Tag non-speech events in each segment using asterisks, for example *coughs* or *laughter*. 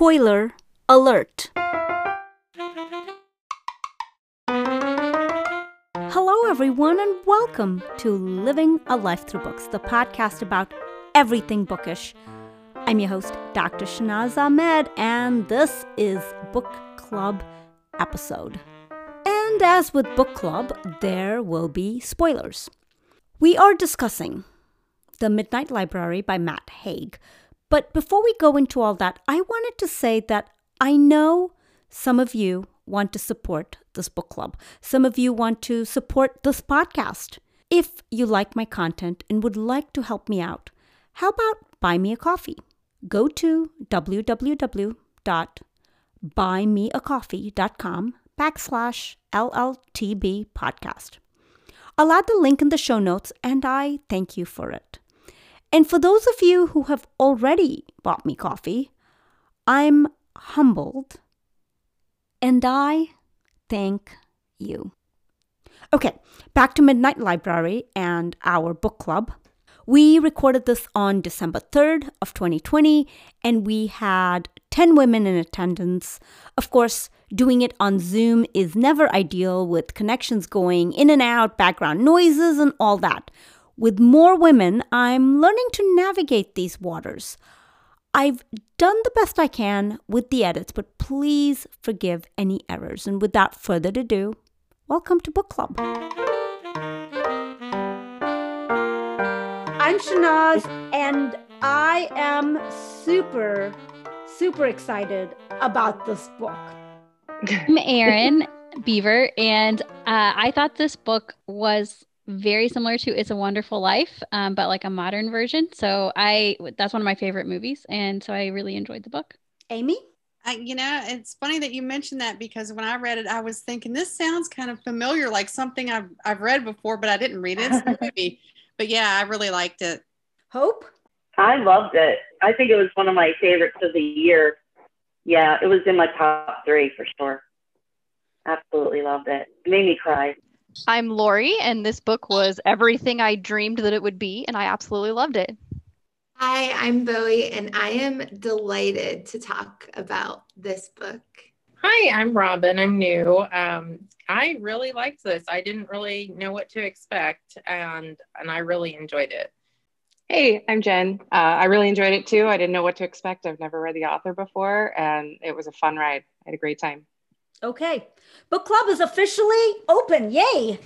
Spoiler alert. Hello, everyone, and welcome to Living a Life Through Books, the podcast about everything bookish. I'm your host, Dr. Shanaz Ahmed, and this is Book Club episode. And as with Book Club, there will be spoilers. We are discussing The Midnight Library by Matt Haig. But before we go into all that, I wanted to say that I know some of you want to support this book club. Some of you want to support this podcast. If you like my content and would like to help me out, how about buy me a coffee? Go to www.buymeacoffee.com backslash LLTB podcast. I'll add the link in the show notes and I thank you for it. And for those of you who have already bought me coffee, I'm humbled and I thank you. Okay, back to Midnight Library and our book club. We recorded this on December 3rd of 2020 and we had 10 women in attendance. Of course, doing it on Zoom is never ideal with connections going in and out, background noises and all that. With more women, I'm learning to navigate these waters. I've done the best I can with the edits, but please forgive any errors. And without further ado, welcome to Book Club. I'm Shanaz, and I am super, super excited about this book. I'm Erin Beaver, and uh, I thought this book was very similar to It's a Wonderful Life, um, but like a modern version. So I that's one of my favorite movies, and so I really enjoyed the book. Amy, I, you know, it's funny that you mentioned that because when I read it, I was thinking this sounds kind of familiar, like something I've I've read before, but I didn't read it. It's a movie. *laughs* But yeah, I really liked it. Hope, I loved it. I think it was one of my favorites of the year. Yeah, it was in my top three for sure. Absolutely loved it. It made me cry. I'm Lori, and this book was everything I dreamed that it would be, and I absolutely loved it. Hi, I'm Bowie, and I am delighted to talk about this book. Hi, I'm Robin. I'm new. Um, I really liked this. I didn't really know what to expect, and and I really enjoyed it. Hey, I'm Jen. Uh, I really enjoyed it too. I didn't know what to expect. I've never read the author before, and it was a fun ride. I had a great time. Okay. Book club is officially open. Yay.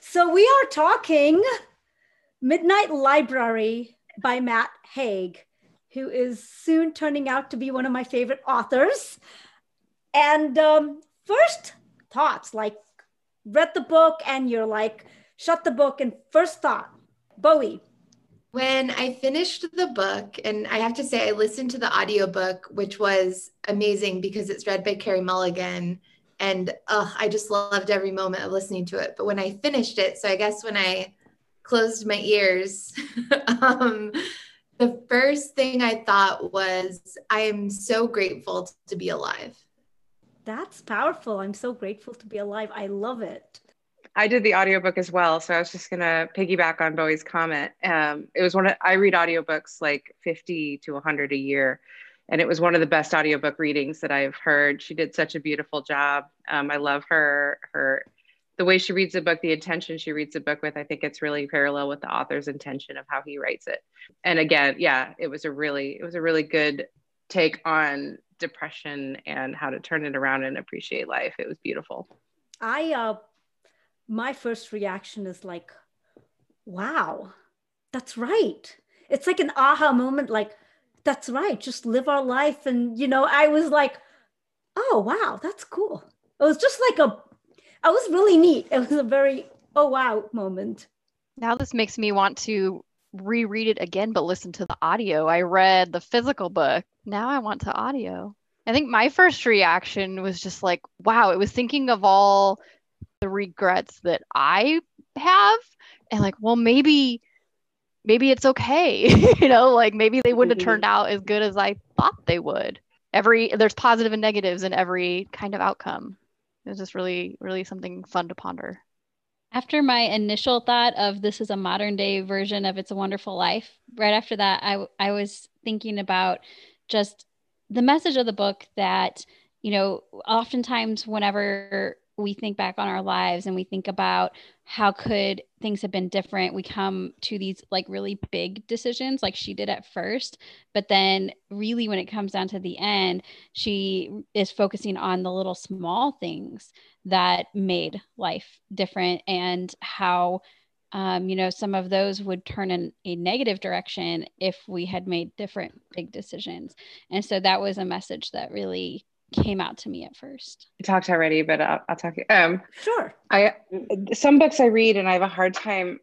So we are talking Midnight Library by Matt Haig, who is soon turning out to be one of my favorite authors. And um, first thoughts like, read the book and you're like, shut the book, and first thought, Bowie. When I finished the book, and I have to say, I listened to the audiobook, which was amazing because it's read by Carey Mulligan and uh, I just loved every moment of listening to it. But when I finished it, so I guess when I closed my ears, *laughs* um, the first thing I thought was, I am so grateful to be alive. That's powerful. I'm so grateful to be alive. I love it. I did the audiobook as well, so I was just gonna piggyback on Bowie's comment. Um, it was one of I read audiobooks like 50 to 100 a year, and it was one of the best audiobook readings that I've heard. She did such a beautiful job. Um, I love her her the way she reads the book, the intention she reads the book with. I think it's really parallel with the author's intention of how he writes it. And again, yeah, it was a really it was a really good take on depression and how to turn it around and appreciate life. It was beautiful. I uh my first reaction is like, wow, that's right. It's like an aha moment, like that's right. Just live our life. And you know i was like oh wow that's cool. It was just like a i was really neat. It was a very oh wow moment. Now this makes me want to reread it again but listen to the audio. I read the physical book. Now i want to audio. I think my first reaction was just like wow it was thinking of all the regrets that i have. And like well maybe maybe it's okay *laughs* you know like maybe they wouldn't have turned mm-hmm. out as good as i thought they would. Every there's positive and negatives in every kind of outcome. It's just really really something fun to ponder. After my initial thought of this is a modern day version of it's a wonderful life right after that i i was thinking about just the message of the book that, you know, oftentimes whenever we think back on our lives and we think about how could things have been different we come to these like really big decisions like she did at first but then really when it comes down to the end she is focusing on the little small things that made life different and how um, you know some of those would turn in a negative direction if we had made different big decisions. And so that was a message that really came out to me at first. I talked already, but I'll, I'll talk. Um, Sure. I some books I read and I have a hard time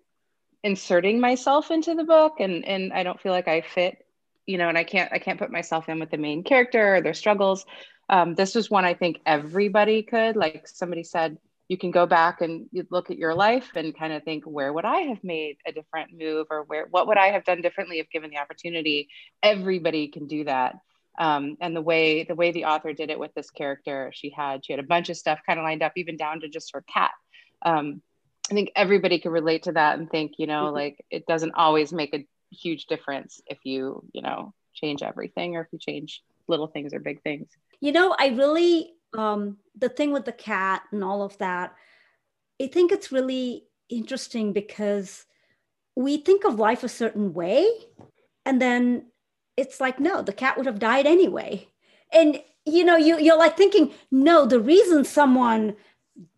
inserting myself into the book, and and I don't feel like I fit, you know, and I can't I can't put myself in with the main character or their struggles. Um, this was one I think everybody could. Like somebody said, you can go back and you look at your life and kind of think, where would I have made a different move, or where what would I have done differently if given the opportunity? Everybody can do that um, and the way the way the author did it with this character she had she had a bunch of stuff kind of lined up even down to just her cat um, i think everybody can relate to that and think you know mm-hmm. like it doesn't always make a huge difference if you you know change everything or if you change little things or big things you know i really um the thing with the cat and all of that i think it's really interesting because we think of life a certain way and then it's like no the cat would have died anyway. And you know you you're like thinking no the reason someone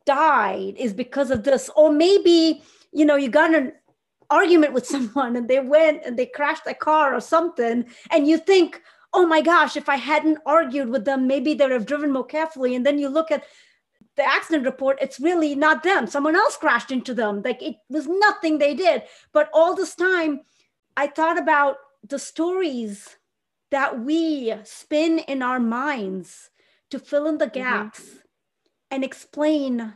died is because of this. Or maybe you know you got an argument with *laughs* someone and they went and they crashed a car or something and you think oh my gosh if i hadn't argued with them maybe they'd have driven more carefully. And then you look at the accident report it's really not them. Someone else crashed into them. Like it was nothing they did. But all this time i thought about the stories that we spin in our minds to fill in the mm-hmm. gaps mm-hmm. and explain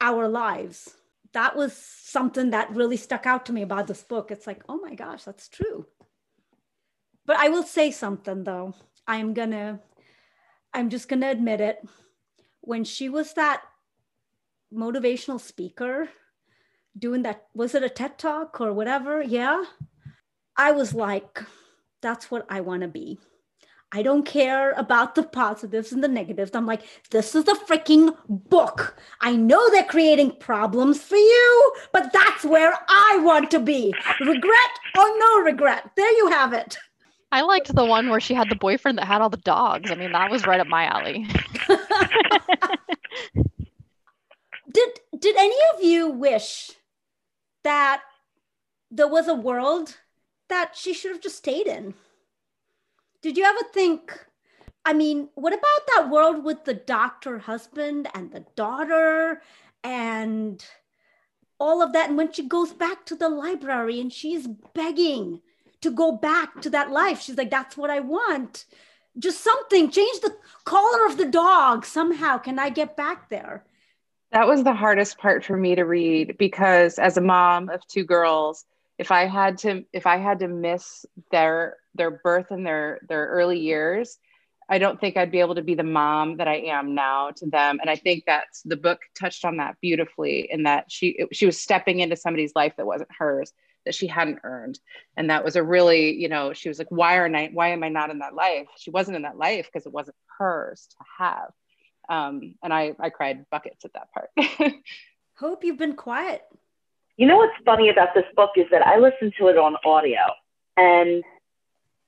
our lives. That was something that really stuck out to me about this book. It's like, oh my gosh, that's true. But I will say something though. I'm gonna, I'm just gonna admit it. When she was that motivational speaker doing that, was it a TED talk or whatever? Yeah. I was like, that's what I want to be. I don't care about the positives and the negatives. I'm like, this is a freaking book. I know they're creating problems for you, but that's where I want to be. Regret or no regret. There you have it. I liked the one where she had the boyfriend that had all the dogs. I mean, that was right up my alley. *laughs* did did any of you wish that there was a world that she should have just stayed in. Did you ever think? I mean, what about that world with the doctor husband and the daughter and all of that? And when she goes back to the library and she's begging to go back to that life, she's like, that's what I want. Just something, change the color of the dog somehow. Can I get back there? That was the hardest part for me to read because as a mom of two girls, if I had to if I had to miss their their birth and their their early years, I don't think I'd be able to be the mom that I am now to them. And I think that's the book touched on that beautifully in that she she was stepping into somebody's life that wasn't hers that she hadn't earned. And that was a really, you know, she was like, why are I why am I not in that life? She wasn't in that life because it wasn't hers to have. Um, and I I cried buckets at that part. *laughs* Hope you've been quiet. You know what's funny about this book is that I listened to it on audio and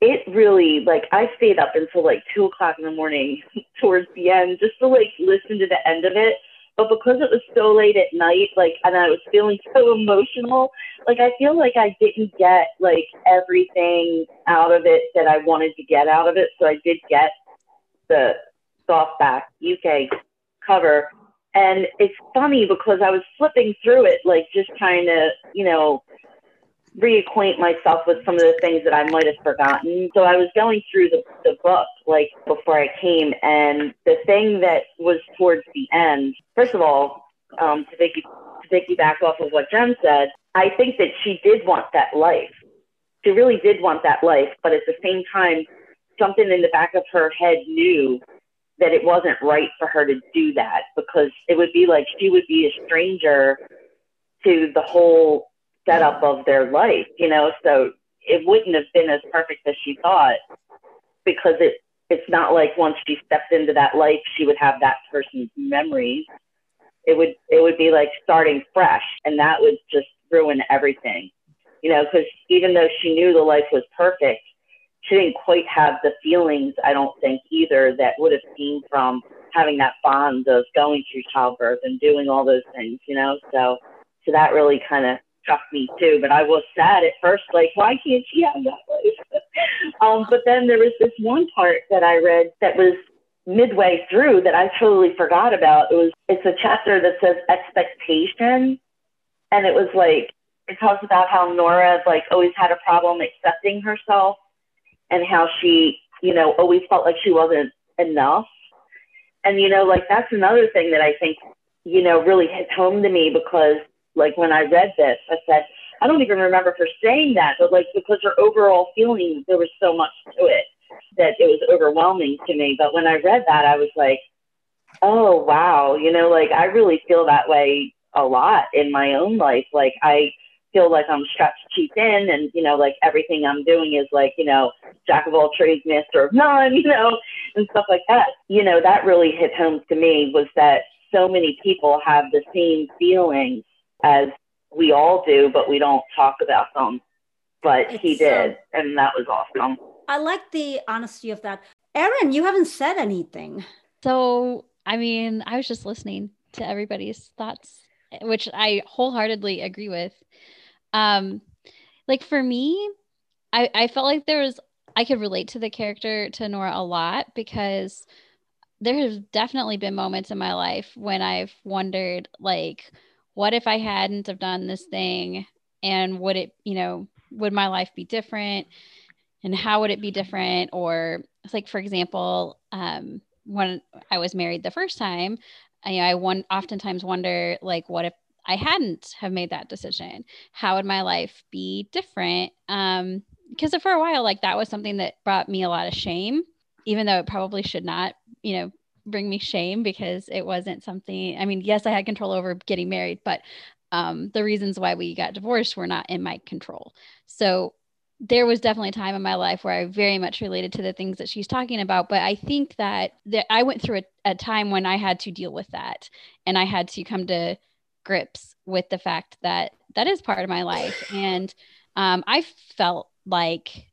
it really like I stayed up until like two o'clock in the morning *laughs* towards the end just to like listen to the end of it. But because it was so late at night, like and I was feeling *laughs* so emotional, like I feel like I didn't get like everything out of it that I wanted to get out of it. So I did get the softback UK cover and it's funny because I was flipping through it, like just trying to, you know, reacquaint myself with some of the things that I might have forgotten. So I was going through the, the book like before I came, and the thing that was towards the end, first of all, um, to take to take back off of what Jen said, I think that she did want that life. She really did want that life, but at the same time, something in the back of her head knew that it wasn't right for her to do that because it would be like she would be a stranger to the whole setup of their life, you know. So it wouldn't have been as perfect as she thought because it it's not like once she stepped into that life, she would have that person's memories. It would it would be like starting fresh, and that would just ruin everything. You know, because even though she knew the life was perfect, she didn't quite have the feelings. I don't think either that would have came from having that bond of going through childbirth and doing all those things. You know, so so that really kind of struck me too. But I was sad at first, like, why can't she have that life? *laughs* um, but then there was this one part that I read that was midway through that I totally forgot about. It was it's a chapter that says expectation, and it was like it talks about how Nora like always had a problem accepting herself, and how she you know always felt like she wasn't enough. And you know, like that's another thing that I think you know really hits home to me because like when I read this, I said, I don't even remember her saying that, but like because her overall feeling, there was so much to it that it was overwhelming to me. But when I read that, I was like, oh wow, you know, like I really feel that way a lot in my own life. Like I feel like I'm stretched too thin, and you know, like everything I'm doing is like you know, jack of all trades, master of none, *laughs* you know, and stuff like that. You know, that really hit home to me was that so many people have the same feelings as we all do, but we don't talk about them. But it's, he did, um, and that was awesome. I like the honesty of that. Erin, you haven't said anything. So, I mean, I was just listening to everybody's thoughts, which I wholeheartedly agree with. Um, like for me, I, I felt like there was I could relate to the character to Nora a lot because there has definitely been moments in my life when I've wondered like what if I hadn't have done this thing and would it, you know, would my life be different and how would it be different? Or like, for example, um, when I was married the first time, I, you know, I one oftentimes wonder like, what if I hadn't have made that decision? How would my life be different? Um, because for a while, like that was something that brought me a lot of shame, even though it probably should not, you know, bring me shame because it wasn't something i mean yes i had control over getting married but um, the reasons why we got divorced were not in my control so there was definitely a time in my life where i very much related to the things that she's talking about but i think that, that i went through a, a time when i had to deal with that and i had to come to grips with the fact that that is part of my life *sighs* and um, i felt like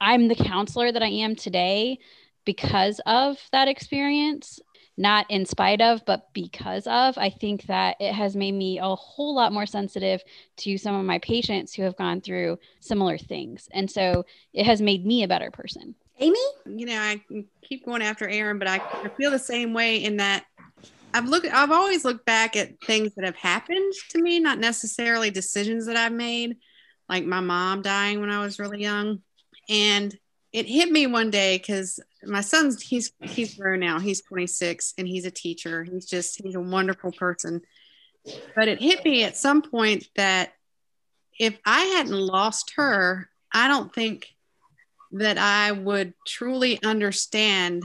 i'm the counselor that i am today because of that experience not in spite of, but because of. I think that it has made me a whole lot more sensitive to some of my patients who have gone through similar things. And so it has made me a better person. Amy? You know, I keep going after Erin, but I, I feel the same way in that I've looked I've always looked back at things that have happened to me, not necessarily decisions that I've made, like my mom dying when I was really young. And it hit me one day because my son's he's he's grown now. He's 26 and he's a teacher. He's just he's a wonderful person. But it hit me at some point that if i hadn't lost her i don't think that i would truly understand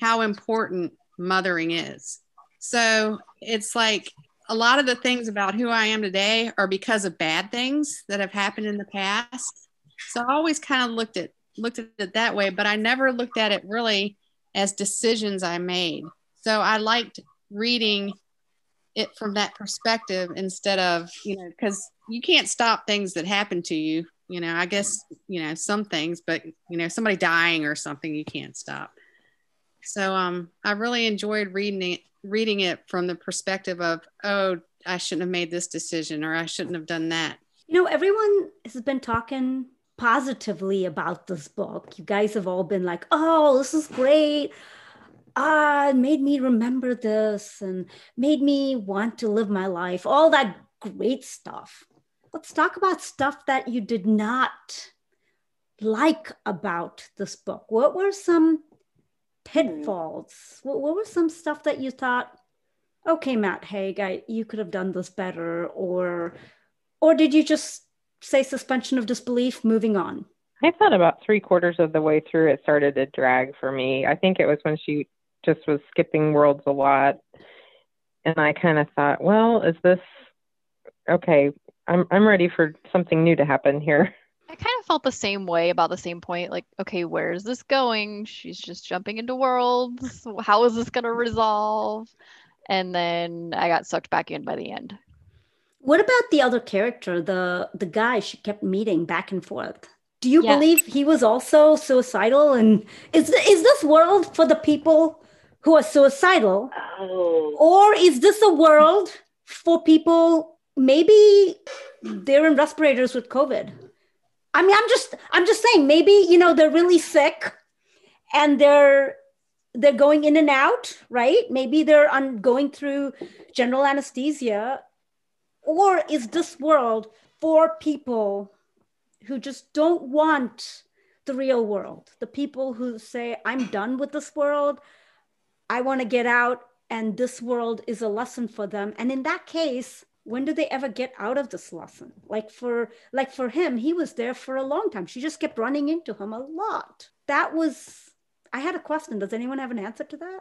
how important mothering is so it's like a lot of the things about who i am today are because of bad things that have happened in the past so i always kind of looked at looked at it that way, but I never looked at it really as decisions I made. So I liked reading it from that perspective instead of, you know, because you can't stop things that happen to you. You know, I guess, you know, some things, but, you know, somebody dying or something you can't stop. So um, I really enjoyed reading it, reading it from the perspective of, oh, I shouldn't have made this decision or I shouldn't have done that. You know, everyone has been talking positively about this book. You guys have all been like, oh, this is great. Ah, it made me remember this and made me want to live my life, all that great stuff. Let's talk about stuff that you did not like about this book. What were some pitfalls? What, what were some stuff that you thought, okay, Matt Haig, I, you could have done this better, or or did you just say suspension of disbelief, moving on? I thought about three quarters of the way through it started to drag for me. I think it was when she just was skipping worlds a lot. And I kind of thought, well, is this okay? I'm I'm ready for something new to happen here. I kind of felt the same way about the same point. Like, okay, where is this going? She's just jumping into worlds. How is this going to resolve? And then I got sucked back in by the end. What about the other character, the the guy she kept meeting back and forth? Do you Yeah. believe he was also suicidal? And is is this world for the people who are suicidal, Oh, or is this a world for people maybe they're in respirators with COVID? I mean, I'm just I'm just saying maybe you know they're really sick, and they're they're going in and out, right? Maybe they're on going through general anesthesia. Or is this world for people who just don't want the real world? The people who say i'm done with this world. I want to get out and this world is a lesson for them. And in that case when do they ever get out of this lesson like for like for him he was there for a long time. She just kept running into him a lot. That was i had a question. Does anyone have an answer to that?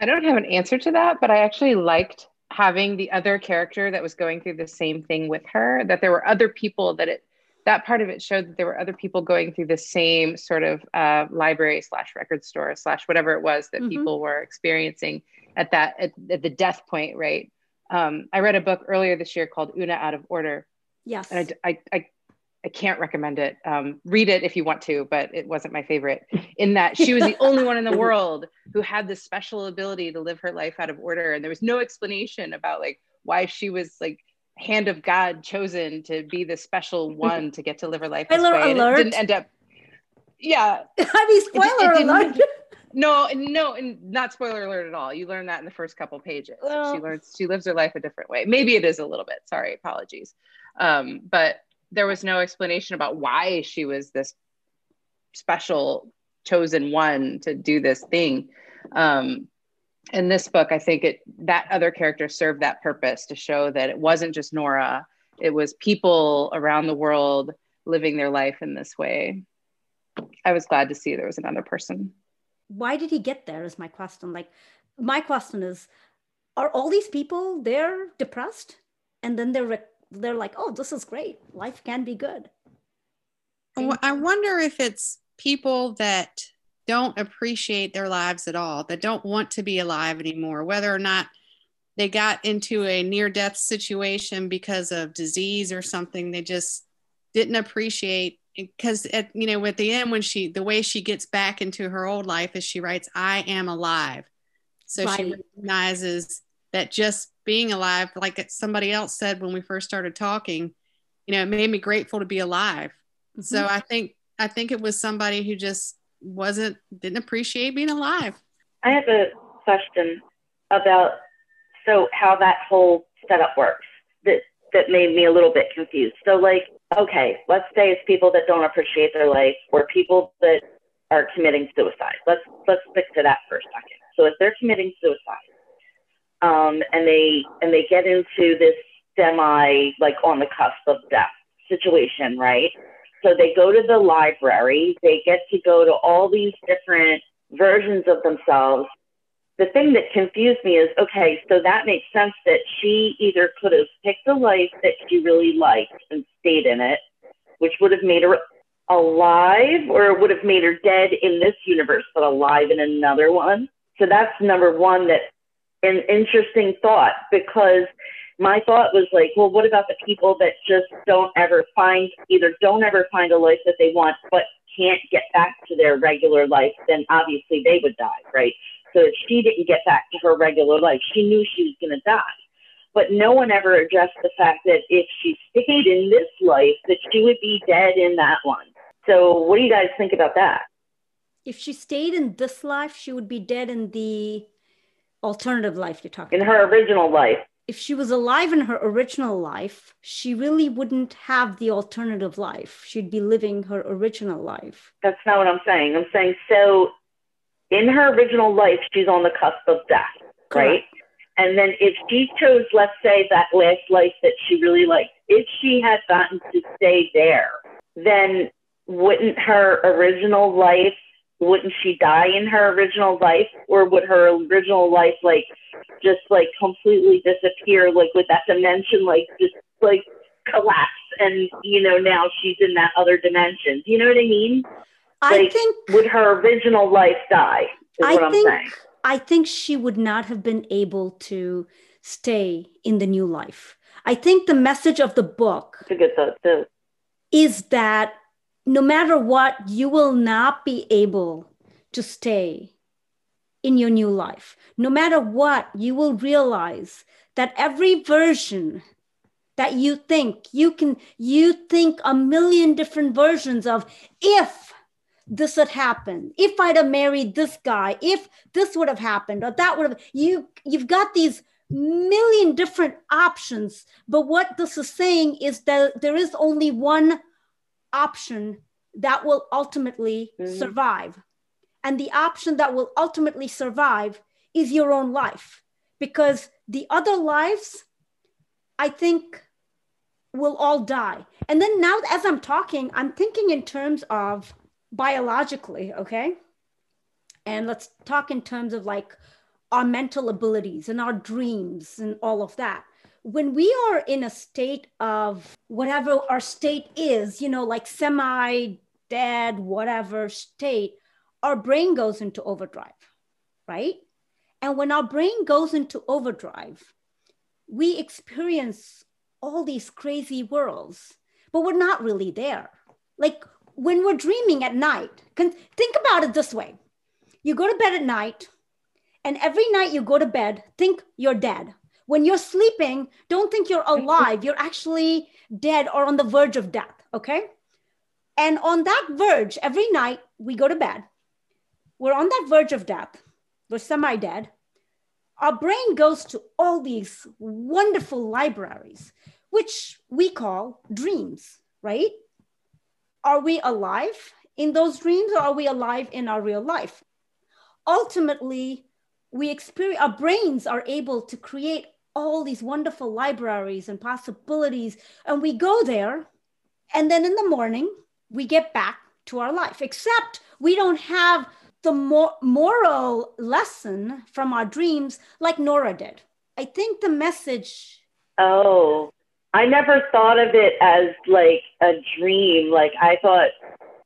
I don't have an answer to that, but I actually liked having the other character that was going through the same thing with her, that there were other people that it that part of it showed that there were other people going through the same sort of uh, library slash record store slash whatever it was that Mhm. people were experiencing at that at, at the death point, right? Um, I read a book earlier this year called Oona Out of Order, yes and I, I, I, I can't recommend it. Um, read it if you want to, but it wasn't my favorite. In that she was the *laughs* only one in the world who had this special ability to live her life out of order, and there was no explanation about like why she was like hand of God chosen to be the special *laughs* one to get to live her life this Spoiler. And alert. it didn't end up. Yeah, *laughs* i mean spoiler it didn't- alert no, no, and not spoiler alert at all. You learn that in the first couple pages. Well- she learns she lives her life a different way. Maybe it is a little bit. Sorry, apologies. Um, but there was no explanation about why she was this special chosen one to do this thing. Um, in this book, I think it that other character served that purpose to show that it wasn't just Nora; it was people around the world living their life in this way. I was glad to see there was another person. Why did he get there is my question. Like my question is are all these people they're depressed? And then they're they're like oh this is great. Life can be good. I I wonder if it's people that don't appreciate their lives at all, that don't want to be alive anymore, whether or not they got into a near death situation because of disease or something. They just didn't appreciate because at you know at the end when she the way she gets back into her old life is she writes i am alive so she recognizes that just being alive like somebody else said when we first started talking you know it made me grateful to be alive so Mhm. I think I think it was somebody who just wasn't didn't appreciate being alive. I have a question about so how that whole setup works that that made me a little bit confused. So like, okay, let's say it's people that don't appreciate their life or people that are committing suicide. Let's let's stick to that for a second. So if they're committing suicide, um, and they and they get into this semi like on the cusp of death situation, right? So they go to the library, they get to go to all these different versions of themselves. The thing that confused me is okay, so that makes sense that she either could have picked a life that she really liked and stayed in it, which would have made her alive, or it would have made her dead in this universe, but alive in another one. So that's number one that an interesting thought because my thought was like, well, what about the people that just don't ever find either don't ever find a life that they want, but can't get back to their regular life? Then obviously they would die, right? So she didn't get back to her regular life, she knew she was going to die. But no one ever addressed the fact that if she stayed in this life, that she would be dead in that one. So what do you guys think about that? if she stayed in this life she would be dead in the alternative life you're talking In about her original life, if she was alive in her original life she really wouldn't have the alternative life she'd be living her original life that's not what I'm saying. I'm saying so in her original life, she's on the cusp of death, right? Correct. And then if she chose, let's say, that last life that she really liked, if she had gotten to stay there, then wouldn't her original life, wouldn't she die in her original life? Or would her original life, like, just like completely disappear? Like, with that dimension, like, just like collapse and you know now she's in that other dimension. Do you know what I mean? I Like, think Would her original life die? Is I what I'm think saying. I think she would not have been able to stay in the new life. I think the message of the book a good thought too. is that no matter what, you will not be able to stay in your new life. No matter what, you will realize that every version that you think you can you think a million different versions of if this had happened if i'd have married this guy if this would have happened or that would have you you've got these million different options. But what this is saying is that there is only one option that will ultimately Mhm. survive. And the option that will ultimately survive is your own life. Because the other lives i think will all die. And then now as i'm talking i'm thinking in terms of biologically okay? And let's talk in terms of like our mental abilities and our dreams and all of that. When we are in a state of whatever our state is you know like semi dead whatever state our brain goes into overdrive right? And when our brain goes into overdrive we experience all these crazy worlds but we're not really there. Like when we're dreaming at night can think about it this way. You go to bed at night and every night you go to bed think you're dead. When you're sleeping don't think you're alive. You're actually dead or on the verge of death okay? And on that verge every night we go to bed. We're on that verge of death. We're semi dead our brain goes to all these wonderful libraries which we call dreams right are we alive in those dreams or are we alive in our real life? Ultimately we experience our brains are able to create all these wonderful libraries and possibilities and we go there and then in the morning we get back to our life except we don't have the mo- moral lesson from our dreams like nora did. I think the message Oh, I never thought of it as like a dream. Like I thought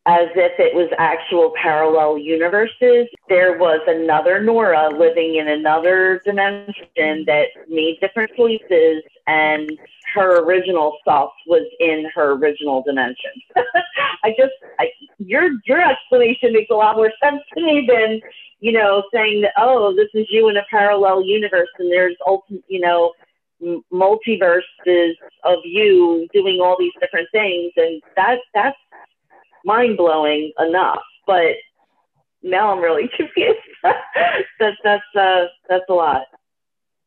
as if it was actual parallel universes. There was another Nora living in another dimension that made different choices and her original self was in her original dimension. *laughs* I just I, your your explanation makes a lot more sense to me than you know saying that oh this is you in a parallel universe and there's ultimate you know multiverses of you doing all these different things and that that's mind blowing enough. But now i'm really *laughs* confused. That's that's uh that's a lot.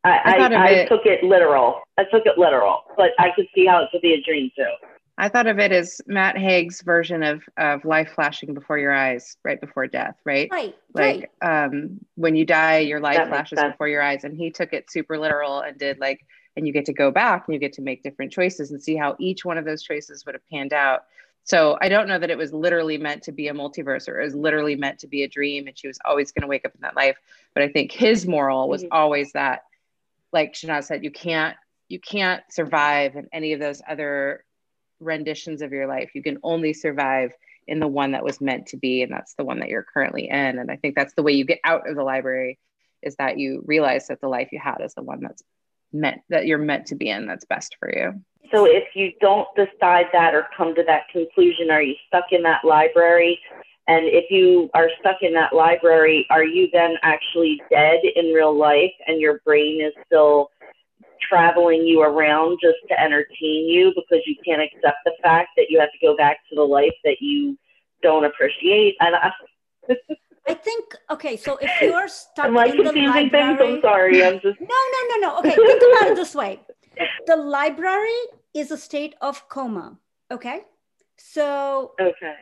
I I I, I, it- took it literal. I took it literal but i could see how it could be a dream too. I thought of it as Matt Haig's version of of life flashing before your eyes, right before death, right? right right. Like um, when you die, your life That flashes before your eyes, and he took it super literal and did like, and you get to go back and you get to make different choices and see how each one of those choices would have panned out. So I don't know that it was literally meant to be a multiverse or it was literally meant to be a dream, and she was always going to wake up in that life. But I think his moral was Mhm. always that, like Shanaz said, you can't you can't survive in any of those other renditions of your life. You can only survive in the one that was meant to be, and that's the one that you're currently in. And I think that's the way you get out of the library is that you realize that the life you had is the one that's meant that you're meant to be in that's best for you. so if you don't decide that or come to that conclusion are you stuck in that library and if you are stuck in that library are you then actually dead in real life and your brain is still traveling you around just to entertain you because you can't accept the fact that you have to go back to the life that you don't appreciate and I, *laughs* i think okay so if you're stuck am i in the confusing things library i'm sorry i'm just No, no, no, no. Okay, think about it this way. The library is a state of coma. Okay. So okay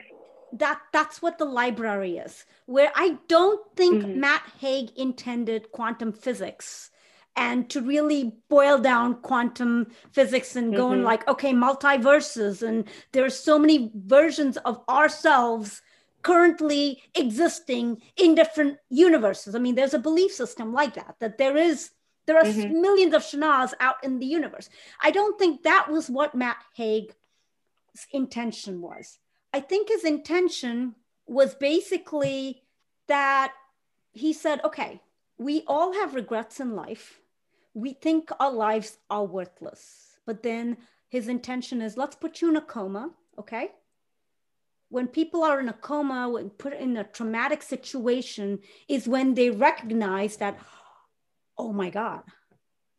that that's what the library is. Where I don't think Mhm. Matt Haig intended quantum physics and to really boil down quantum physics and going Mhm. like, okay, multiverses, and there's so many versions of ourselves currently existing in different universes. I mean, there's a belief system like that, that there is there are Mhm. millions of Shanaz out in the universe. I don't think that was what Matt Haig intention was. I think his intention was basically that he said, okay, we all have regrets in life. We think our lives are worthless. But then his intention is let's put you in a coma, okay? When people are in a coma, when put in a traumatic situation, is when they recognize that, oh my God,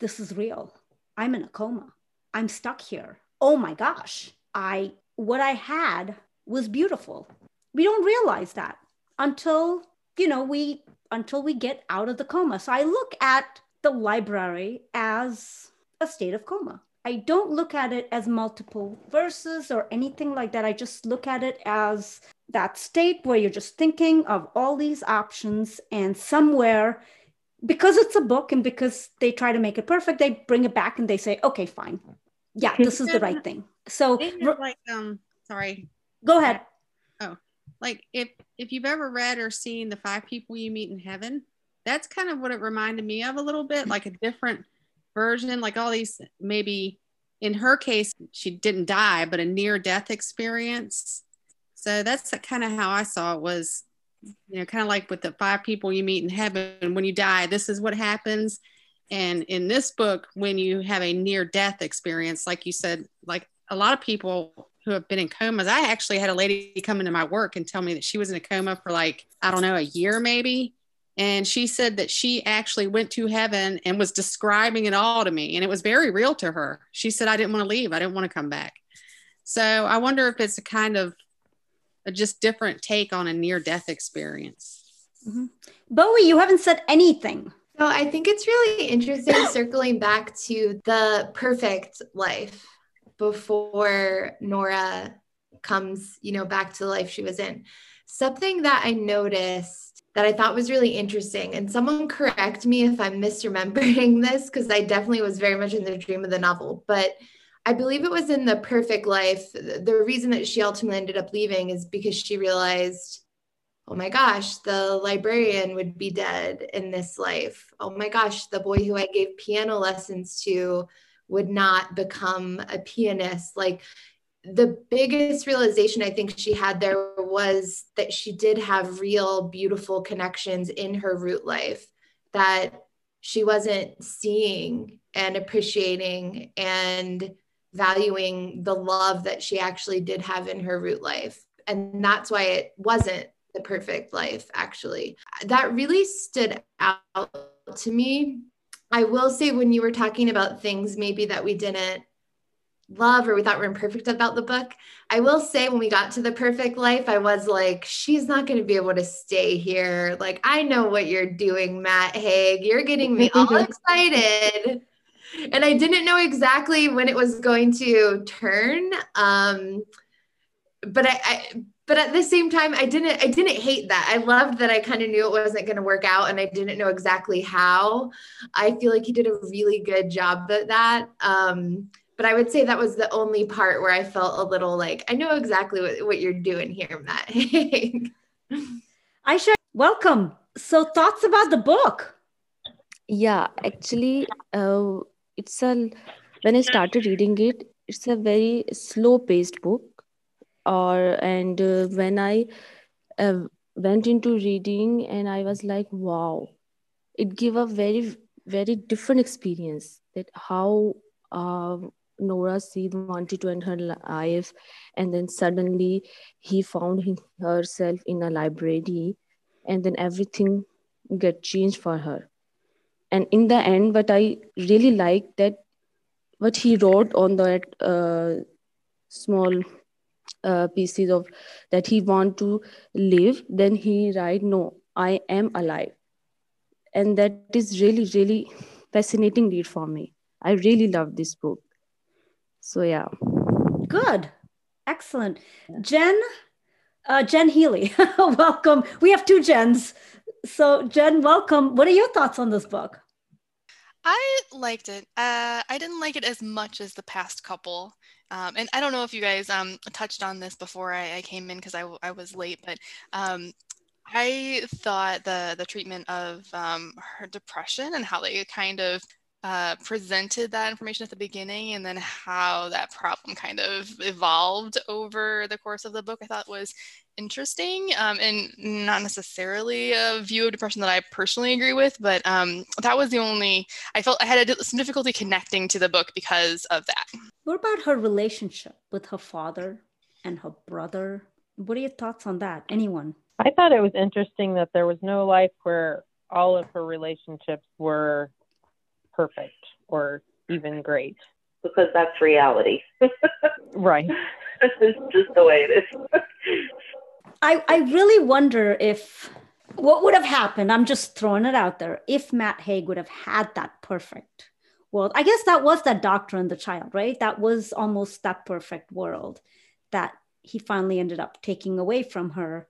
this is real. I'm in a coma. I'm stuck here. Oh my gosh, I what I had was beautiful. We don't realize that until, you know, we until we get out of the coma. So I look at the library as a state of coma. I don't look at it as multiple verses or anything like that. I just look at it as that state where you're just thinking of all these options and somewhere because it's a book and because they try to make it perfect, they bring it back and they say, okay, fine. Yeah, this is the right thing. So like um sorry. Go ahead. Oh, like if if you've ever read or seen the five people you meet in heaven, that's kind of what it reminded me of a little bit, like a different version, like all these maybe in her case, she didn't die, but a near death experience. So that's kind of how I saw it was, you know, kind of like with the five people you meet in heaven, when you die, this is what happens. And in this book, when you have a near death experience, like you said, like a lot of people who have been in comas, I actually had a lady come into my work and tell me that she was in a coma for like, I don't know, a year maybe. And she said that she actually went to heaven and was describing it all to me. And it was very real to her. She said, I didn't want to leave. I didn't want to come back. So I wonder if it's a kind of a just different take on a near death experience. Mm-hmm. Bowie, you haven't said anything. So I think it's really interesting *coughs* circling back to the perfect life before Nora comes, you know, back to the life she was in. Something that I noticed that I thought was really interesting, and someone correct me if I'm misremembering *laughs* this, because I definitely was very much in the dream of the novel, but I believe it was in The Perfect Life. The reason that she ultimately ended up leaving is because she realized, oh my gosh, the librarian would be dead in this life. Oh my gosh, the boy who I gave piano lessons to would not become a pianist. Like the biggest realization I think she had there was that she did have real beautiful connections in her root life that she wasn't seeing and appreciating and valuing the love that she actually did have in her root life. And that's why it wasn't the perfect life, actually. That really stood out to me I will say when you were talking about things maybe that we didn't love or we thought we were imperfect about the book, I will say when we got to the perfect life, I was like, she's not going to be able to stay here. Like, I know what you're doing, Matt Haig. You're getting me all *laughs* excited. And I didn't know exactly when it was going to turn. Um, but I, I but at the same time i didn't i didn't hate that i loved that i kind of knew it wasn't going to work out and i didn't know exactly how i feel like he did a really good job at that um, but i would say that was the only part where i felt a little like i know exactly what, what you're doing here matt. Aisha welcome. So thoughts about the book? Yeah actually uh, it's a when i started reading it it's a very slow paced book. Or and uh, when i uh, went into reading and i was like wow it gave a very very different experience that how uh, Nora Seed wanted to end her life, and then suddenly he found herself in a library, and then everything get changed for her. And in the end, what I really liked that what he wrote on that uh, small uh, pieces of that he want to live then he write no i am alive. And that is really really fascinating read for me. I really love this book so yeah. Good. Excellent. Jen uh, jen healy. *laughs* Welcome. We have two jens. So jen welcome. What are your thoughts on this book? I liked it. Uh, I didn't like it as much as the past couple. Um, and I don't know if you guys um, touched on this before I, I came in because I, I was late, but um, I thought the the treatment of um, her depression and how they kind of uh, presented that information at the beginning and then how that problem kind of evolved over the course of the book, I thought was interesting um, and not necessarily a view of depression that I personally agree with, but um, that was the only, I felt I had some difficulty connecting to the book because of that. What about her relationship with her father and her brother? What are your thoughts on that? Anyone? I thought it was interesting that there was no life where all of her relationships were perfect or even great. Because that's reality. *laughs* right. *laughs* it's just the way it is. I, I really wonder if what would have happened, I'm just throwing it out there, if Matt Haig would have had that perfect world. I guess that was that doctor and the child, right? That was almost that perfect world that he finally ended up taking away from her.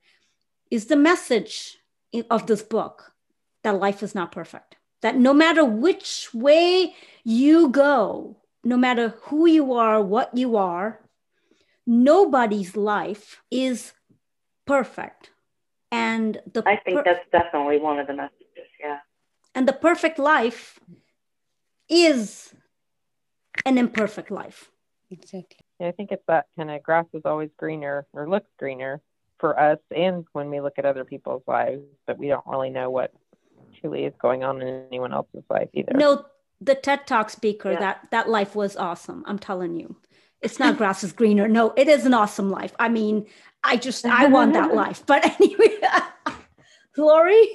Is the message of this book that life is not perfect? That no matter which way you go, no matter who you are, what you are, nobody's life is perfect. And the I think per- that's definitely one of the messages, yeah. And the perfect life is an imperfect life. Exactly. Yeah, I think it's that kind of grass is always greener or looks greener for us and when we look at other people's lives, but we don't really know what truly is going on in anyone else's life either. No, the TED Talk speaker, yeah. that that life was awesome. I'm telling you. It's not grass is greener. No, it is an awesome life. I mean, I just I want that *laughs* life. But anyway, *laughs* Lori,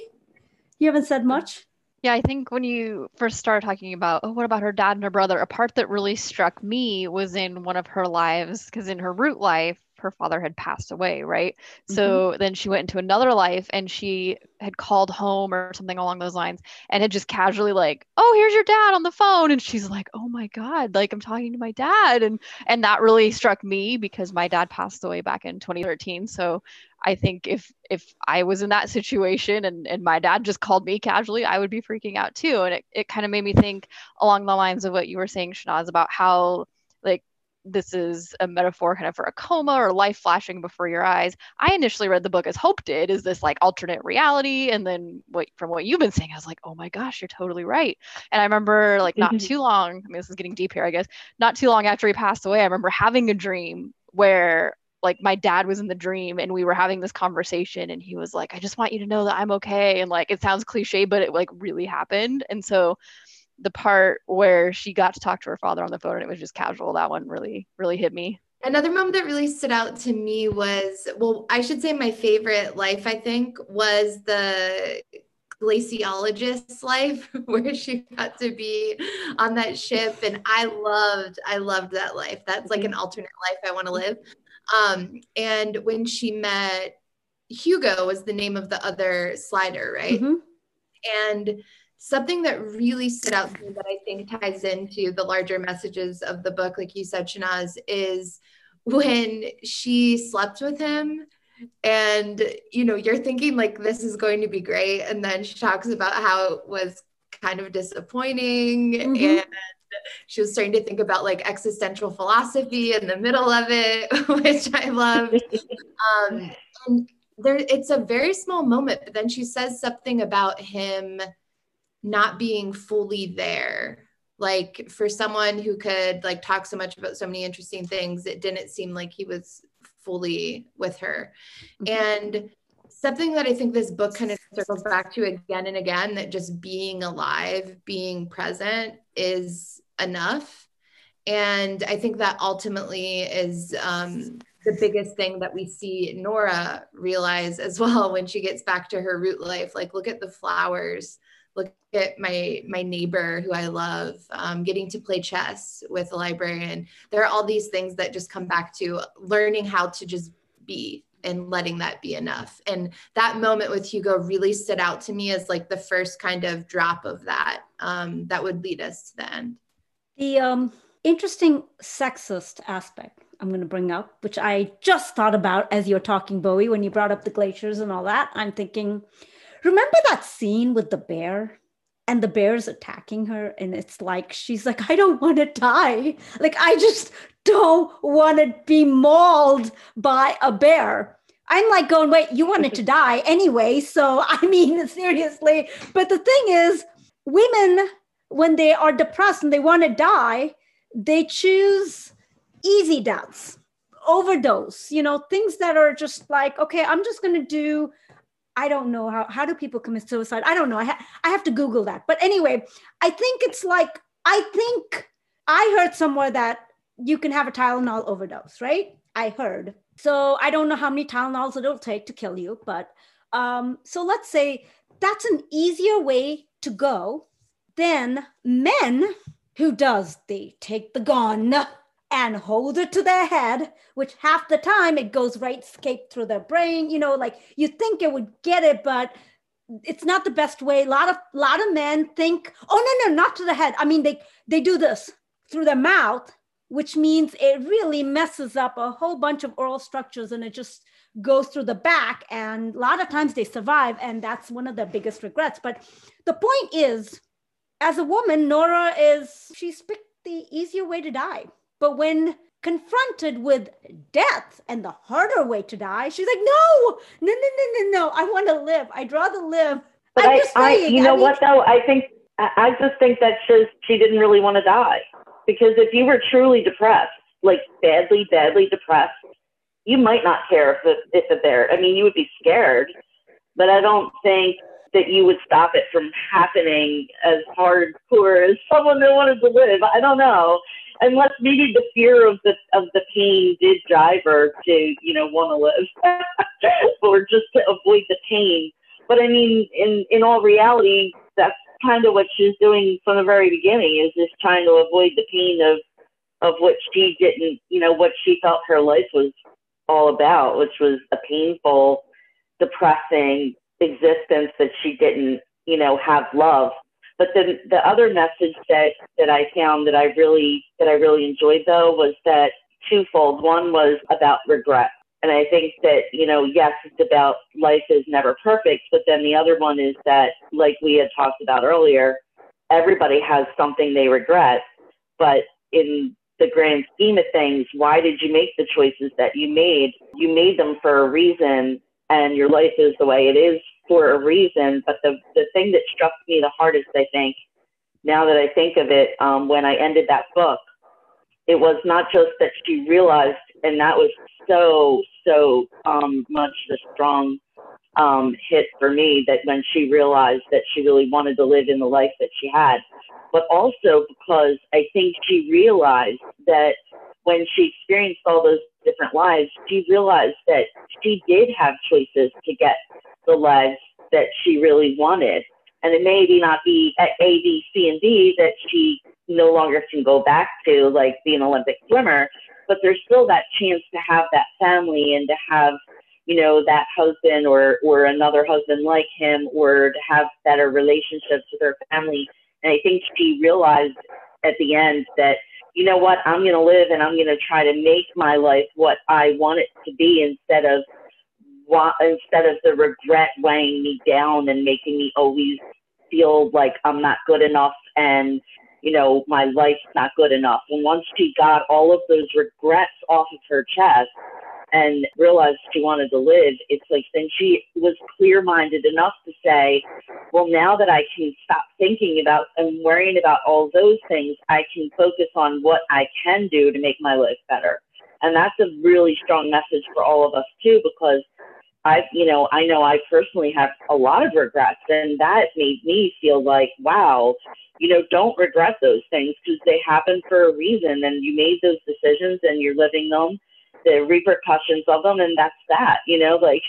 you haven't said much. Yeah, I think when you first started talking about, oh, what about her dad and her brother? A part that really struck me was in one of her lives, because in her root life, her father had passed away, right? Mm-hmm. So then she went into another life and she had called home or something along those lines and had just casually like, "Oh, here's your dad on the phone." And she's like, "Oh my god, like I'm talking to my dad." And and that really struck me because my dad passed away back in 2013. So I think if if I was in that situation and, and my dad just called me casually, I would be freaking out too. And it, it kind of made me think along the lines of what you were saying, Shanaz, about how this is a metaphor kind of for a coma or life flashing before your eyes. I initially read the book as Hope did, is this like alternate reality? And then what from what you've been saying, I was like, oh my gosh, you're totally right. And I remember like not mm-hmm. too long, I mean, this is getting deep here, I guess, not too long after he passed away, I remember having a dream where like my dad was in the dream and we were having this conversation and he was like, I just want you to know that I'm okay. And like it sounds cliche, but it like really happened. And so the part where she got to talk to her father on the phone and it was just casual, that one really, really hit me. Another moment that really stood out to me was, well, I should say my favorite life, I think, was the glaciologist's *laughs* life where she got to be on that ship. And i loved i loved that life. That's like an alternate life i want to live. Um and when she met hugo was the name of the other slider right? Mm-hmm. and something that really stood out to me that I think ties into the larger messages of the book, like you said, Shanaz, is when she slept with him and you know you're thinking like this is going to be great and then she talks about how it was kind of disappointing mm-hmm. and she was starting to think about like existential philosophy in the middle of it *laughs* which i loved um, *laughs* and there it's a very small moment but then she says something about him not being fully there. Like for someone who could like talk so much about so many interesting things it didn't seem like he was fully with her. Mm-hmm. and something that i think this book kind of circles back to again and again that just being alive being present is enough. And i think that ultimately is um, the biggest thing that we see nora realize as *laughs* well when she gets back to her root life. Like look at the flowers look at my my neighbor who I love, um, getting to play chess with a librarian. There are all these things that just come back to learning how to just be and letting that be enough. And that moment with Hugo really stood out to me as like the first kind of drop of that um, that would lead us to the end. The um, interesting sexist aspect I'm going to bring up, which I just thought about as you're talking, Bowie, when you brought up the glaciers and all that. I'm thinking, Remember that scene with the bear? And the bear's attacking her, and it's like she's like, I don't want to die. Like, I just don't want to be mauled by a bear. I'm like going, wait, you wanted to *laughs* die anyway. So, I mean, *laughs* seriously. But the thing is, women when they are depressed and they want to die, they choose easy deaths, overdose, you know, things that are just like, okay, I'm just going to do I don't know how how do people commit suicide? I don't know. I ha- I have to Google that. But anyway, I think it's like I think I heard somewhere that you can have a Tylenol overdose, right? I heard. So I don't know how many Tylenols it'll take to kill you, but um, so let's say that's an easier way to go than men who does they take the gun and hold it to their head, which half the time it goes right escape through their brain. You know, like you think it would get it, but it's not the best way. A lot of lot of men think, oh no, no, not to the head. I mean, they they do this through their mouth, which means it really messes up a whole bunch of oral structures and it just goes through the back. And a lot of times they survive, and that's one of their biggest regrets. But the point is, as a woman, Nora is she's picked the easier way to die but when confronted with death and the harder way to die, she's like, no, no, no, no, no, no. I want to live. I'd rather live. But I'm I, just I, saying, you know I mean, what though? I think I I just think that shows she didn't really want to die. Because if you were truly depressed, like badly, badly depressed, you might not care if it, if it there. I mean, you would be scared, but I don't think that you would stop it from happening as hardcore as someone that wanted to live. I don't know unless maybe the fear of the of the pain did drive her to you know want to live *laughs* or just to avoid the pain. But i mean in in all reality that's kind of what she's doing from the very beginning is just trying to avoid the pain of of what she didn't you know what she felt her life was all about which was a painful depressing existence that she didn't you know have love but then the other message that, that I found that I really that I really enjoyed though was that twofold. One was about regret. And I think that, you know, yes, it's about life is never perfect, but then the other one is that, like we had talked about earlier, everybody has something they regret. But in the grand scheme of things, why did you make the choices that you made? You made them for a reason, and your life is the way it is for a reason. But the, the thing that struck me the hardest, I think, now that I think of it, um, when I ended that book, it was not just that she realized, and that was so, so um, much the strong um, hit for me that when she realized that she really wanted to live in the life that she had, but also because I think she realized that when she experienced all those different lives, she realized that she did have choices to get the legs that she really wanted. And it may be not be at A, B, C, and D that she no longer can go back to, like be an Olympic swimmer, but there's still that chance to have that family and to have, you know, that husband or, or another husband like him or to have better relationships with her family. And I think she realized at the end that, you know what, I'm going to live and I'm going to try to make my life what I want it to be instead of instead of the regret weighing me down and making me always feel like I'm not good enough and you know my life's not good enough. And once she got all of those regrets off of her chest and realized she wanted to live, it's like then she was clear minded enough to say, well, now that I can stop thinking about and worrying about all those things, I can focus on what I can do to make my life better. And that's a really strong message for all of us too, because I, you know, I know I personally have a lot of regrets, and that made me feel like, wow, you know, don't regret those things because they happen for a reason, and you made those decisions, and you're living them, the repercussions of them, and that's that. You know, *laughs* like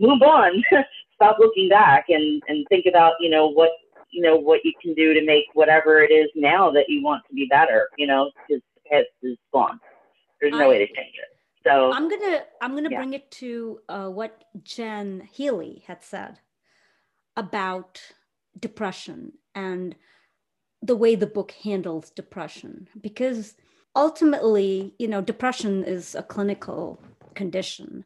move on, *laughs* stop looking back, and and think about, you know, what you know what you can do to make whatever it is now that you want to be better. You know, because the past is gone. There's no I- way to change it. So I'm gonna I'm gonna yeah. bring it to uh, what Jen Healy had said about depression and the way the book handles depression. Because ultimately you know depression is a clinical condition.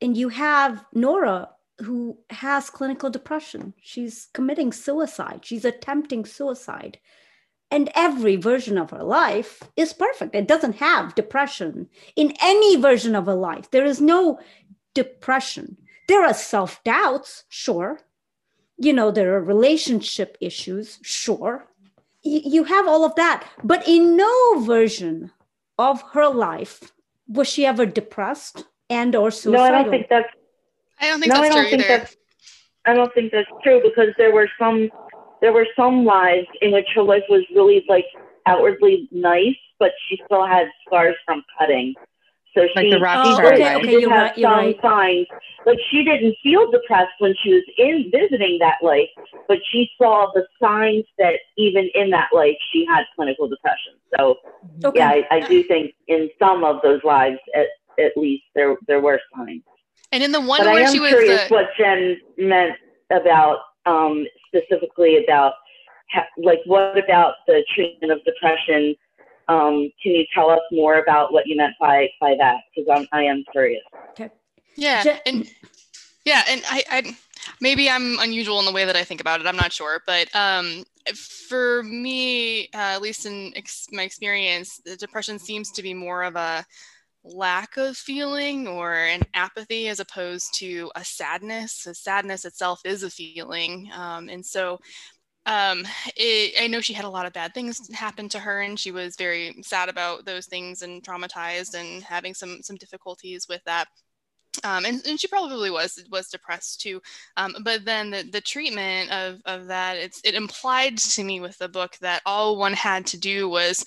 And you have Nora who has clinical depression. She's committing suicide. She's attempting suicide and every version of her life is perfect. It doesn't have depression in any version of her life. There is no depression. There are self doubts, sure. You know, there are relationship issues, sure. y- you have all of that, but in no version of her life was she ever depressed and or suicidal. No, suicidal. I don't think that's. I don't think no, that's I don't true think either. that's. I don't think that's true because there were some, there were some lives in which her life was really like outwardly nice, but she still had scars from cutting. So Like she, the Rocky Oh, Horror okay, she okay, did you're have right, some right. signs. Like she didn't feel depressed when she was in visiting that life, but she saw the signs that even in that life she had clinical depression. So Okay. yeah, I, I do think in some of those lives, at, at least there there were signs. And in the one but I am she was curious the what Jen meant about um, specifically about like what about the treatment of depression. Um, can you tell us more about what you meant by by that? Because I'm I am curious. Yeah, Je- and yeah, and I, I maybe I'm unusual in the way that I think about it. I'm not sure, but um, for me, uh, at least in ex- my experience, the depression seems to be more of a lack of feeling or an apathy as opposed to a sadness. Sadness itself is a feeling, um, and so um it, i know she had a lot of bad things happen to her and she was very sad about those things and traumatized and having some some difficulties with that um, and, and she probably was was depressed too um, but then the, the treatment of, of that it's it implied to me with the book that all one had to do was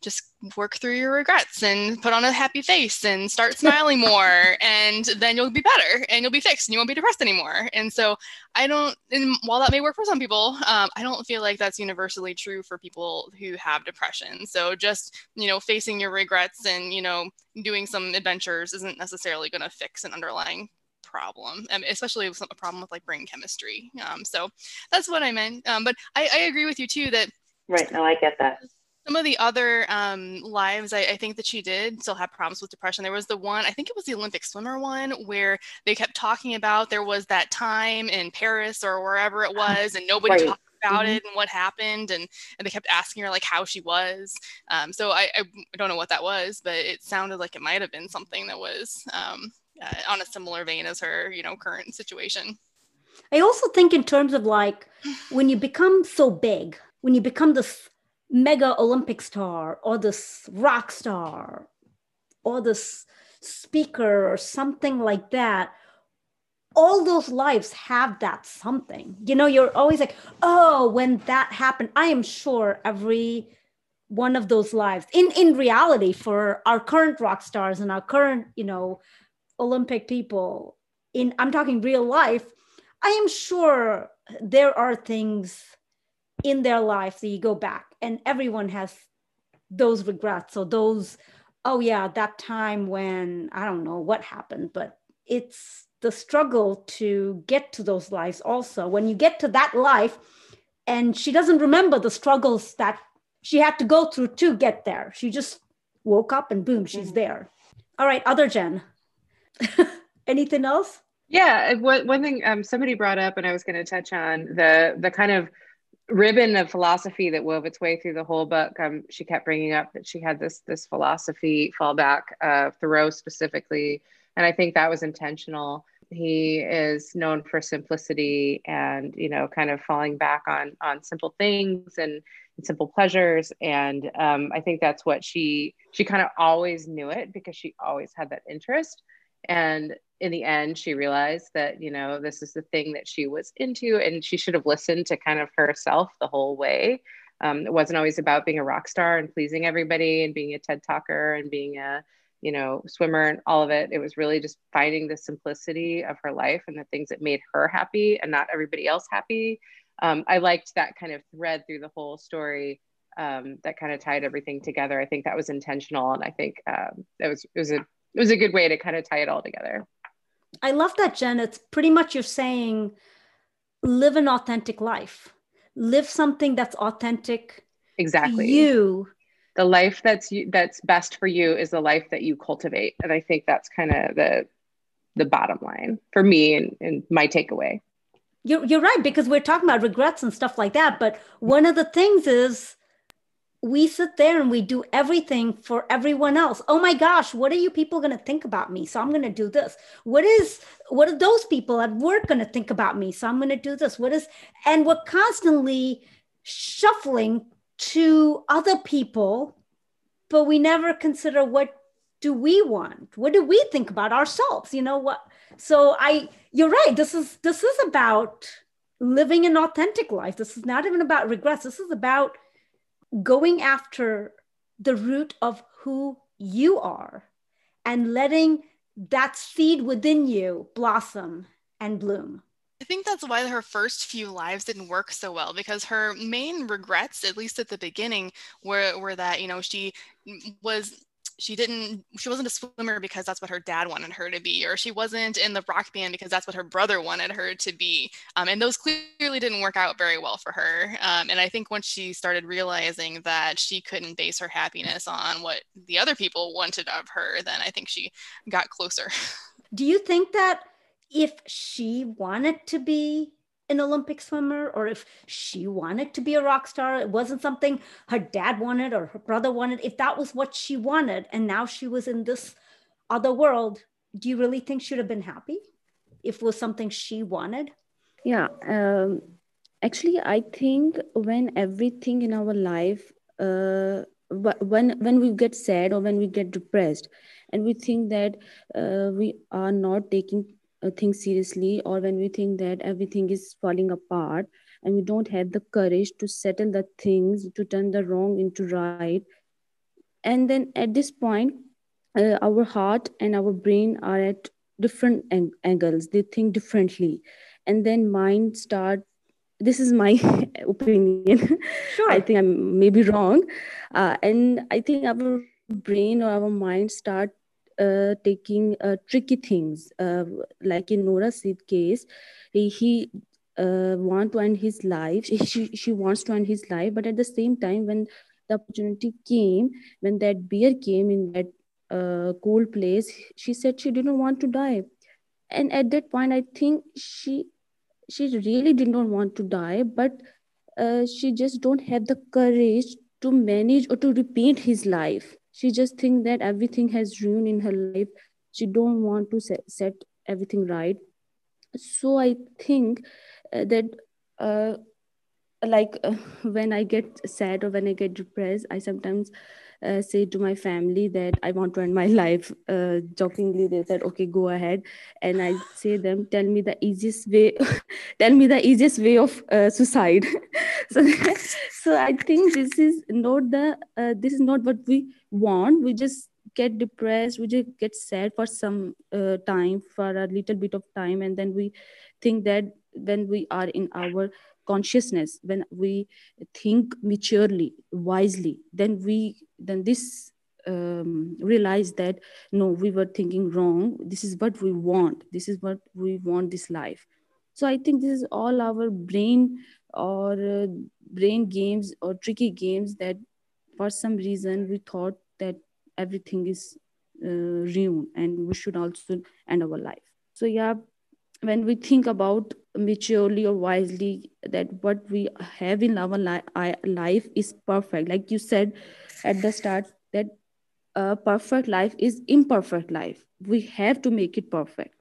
just work through your regrets and put on a happy face and start *laughs* smiling more and then you'll be better and you'll be fixed and you won't be depressed anymore and so i don't and while that may work for some people um, i don't feel like that's universally true for people who have depression so just you know facing your regrets and you know doing some adventures isn't necessarily going to fix an underlying problem um, especially with some, a problem with like brain chemistry um, so that's what i meant um, but I, I agree with you too that Right. No, I get that. Some of the other um, lives I, I think that she did still have problems with depression there was the one i think it was the olympic swimmer one where they kept talking about there was that time in paris or wherever it was and nobody Right. talked about Mhm. it and what happened and, and they kept asking her like how she was um, so I, I don't know what that was but it sounded like it might have been something that was um, uh, on a similar vein as her you know current situation I also think in terms of like *sighs* when you become so big, when you become this mega Olympic star or this rock star or this speaker or something like that, all those lives have that something. You know, you're always like, oh, when that happened, I am sure every one of those lives in in reality for our current rock stars and our current, you know, Olympic people in I'm talking real life, I am sure there are things in their life so you go back and everyone has those regrets or those, oh yeah, that time when I don't know what happened, but it's the struggle to get to those lives also. When you get to that life and she doesn't remember the struggles that she had to go through to get there. She just woke up and boom, she's there. All right, other Jen. *laughs* Anything else? Yeah, one one thing um, somebody brought up, and I was going to touch on the the kind of ribbon of philosophy that wove its way through the whole book. Um, she kept bringing up that she had this this philosophy fallback, uh, Thoreau specifically, and I think that was intentional. He is known for simplicity and you know, kind of falling back on on simple things and, and simple pleasures. And um, I think that's what she she kind of always knew it because she always had that interest. And in the end, she realized that, you know, this is the thing that she was into, and she should have listened to kind of herself the whole way. Um, it wasn't always about being a rock star and pleasing everybody and being a TED talker and being a, you know, swimmer and all of it. It was really just finding the simplicity of her life and the things that made her happy and not everybody else happy. Um, I liked that kind of thread through the whole story um, that kind of tied everything together. I think that was intentional, and I think um, that was it was a it was a good way to kind of tie it all together. I love that, Jen. It's pretty much you're saying live an authentic life, live something that's authentic Exactly. to you. the life that's you, that's best for you is the life that you cultivate, and I think that's kind of the the bottom line for me and, and my takeaway. You're, you're right, because we're talking about regrets and stuff like that. But one of the things is we sit there and we do everything for everyone else. Oh my gosh, what are you people going to think about me? So I'm going to do this. What is, what are those people at work going to think about me? So I'm going to do this. What is, and we're constantly shuffling to other people, but we never consider what do we want? What do we think about ourselves? You know what? So I you're right. This is this is about living an authentic life. This is not even about regrets. This is about going after the root of who you are and letting that seed within you blossom and bloom. I think that's why her first few lives didn't work so well because her main regrets, at least at the beginning, were, were that, you know, she was she didn't she wasn't a swimmer because that's what her dad wanted her to be or she wasn't in the rock band because that's what her brother wanted her to be. Um, and those clearly didn't work out very well for her. Um, and i think once she started realizing that she couldn't base her happiness on what the other people wanted of her then i think she got closer. *laughs* Do you think that if she wanted to be an Olympic swimmer or if she wanted to be a rock star. It wasn't something her dad wanted or her brother wanted. If that was what she wanted and now she was in this other world, do you really think she'd have been happy if it was something she wanted? Yeah. Um, actually, I think when everything in our life, uh, when when we get sad or when we get depressed and we think that uh, we are not taking things seriously or when we think that everything is falling apart and we don't have the courage to settle the things to turn the wrong into right. And then at this point uh, our heart and our brain are at different ang- angles. They think differently. And then mind start this is my *laughs* opinion. Sure. i think i'm maybe wrong. Uh, and i think our brain or our mind start uh, taking uh, tricky things. Uh, like in Nora Seed case, he, uh, want to end his life. *laughs* She, she wants to end his life, but at the same time, when the opportunity came, when that beer came in that uh, cold place, she said she didn't want to die. And at that point, I think she she really did not want to die, but uh, she just don't have the courage to manage or to repeat his life she just think that everything has ruined in her life she don't want to set, set everything right so i think uh, that uh, like uh, when i get sad or when i get depressed i sometimes uh, say to my family that I want to end my *laughs* life. Uh, jokingly, they said, "Okay, go ahead." And I say them, "Tell me the easiest way. *laughs* tell me the easiest way of uh, suicide." *laughs* so, so I think this is not the uh, this is not what we want. We just get depressed. We just get sad for some uh, time, for a little bit of time, and then we think that when we are in our consciousness when we think maturely wisely then we then this um, realize that no we were thinking wrong this is what we want this is what we want this life so i think this is all our brain or uh, brain games or tricky games that for some reason we thought that everything is uh, ruined and we should also end our life. So yeah when we think about maturely or wisely that what we have in our li- life is perfect. Like you said at the start that a perfect life is imperfect life. We have to make it perfect.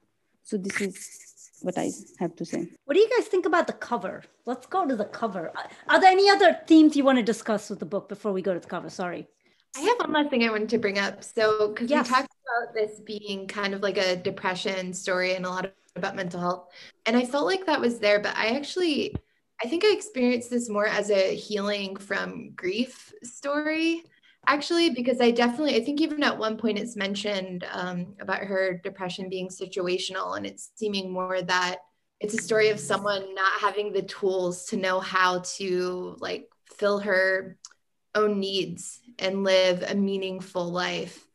So this is what i have to say. What do you guys think about the cover? Let's go to the cover. Are there any other themes you want to discuss with the book before we go to the cover? Sorry I have one last thing I wanted to bring up. So, because yes. we talked about this being kind of like a depression story and a lot of about mental health. And I felt like that was there, but I actually, I think I experienced this more as a healing from grief story, actually, because I definitely, I think even at one point it's mentioned um, about her depression being situational and it's seeming more that it's a story of someone not having the tools to know how to like fill her own needs and live a meaningful life.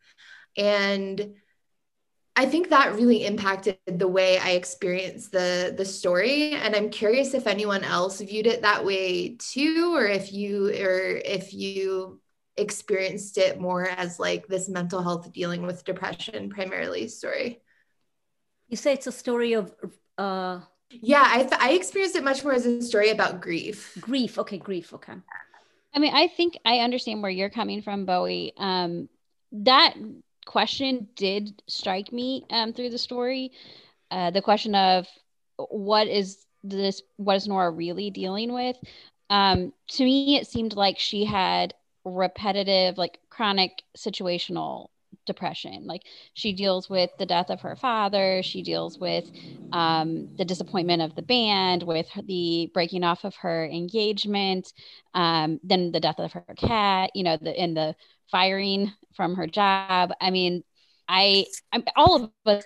And I think that really impacted the way I experienced the the story and I'm curious if anyone else viewed it that way too or if you or if you experienced it more as like this mental health dealing with depression primarily story. You say it's a story of uh yeah, I th- I experienced it much more as a story about grief. Grief, okay, grief, okay. I mean, I think I understand where you're coming from, Bowie. Um, that question did strike me um, through the story. Uh, the question of what is this, what is Nora really dealing with? um, to me, it seemed like she had repetitive, like chronic situational depression. Like she deals with the death of her father, she deals with um, the disappointment of the band, with the breaking off of her engagement, um, then the death of her cat, you know, the in the firing from her job. I mean, I, I all of us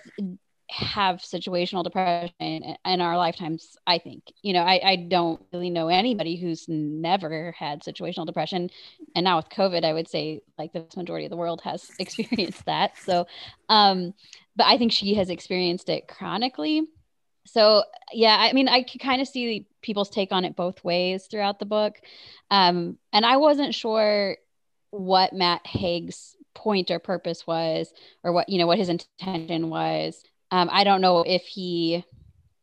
have situational depression in our lifetimes i think. You know I, I don't really know anybody who's never had situational depression. And now with covid i would say like the majority of the world has *laughs* experienced that. So um but i think she has experienced it chronically. So yeah i mean i could kind of see people's take on it both ways throughout the book. Um and i wasn't sure what matt haig's point or purpose was or what you know what his intention was um, I don't know if he,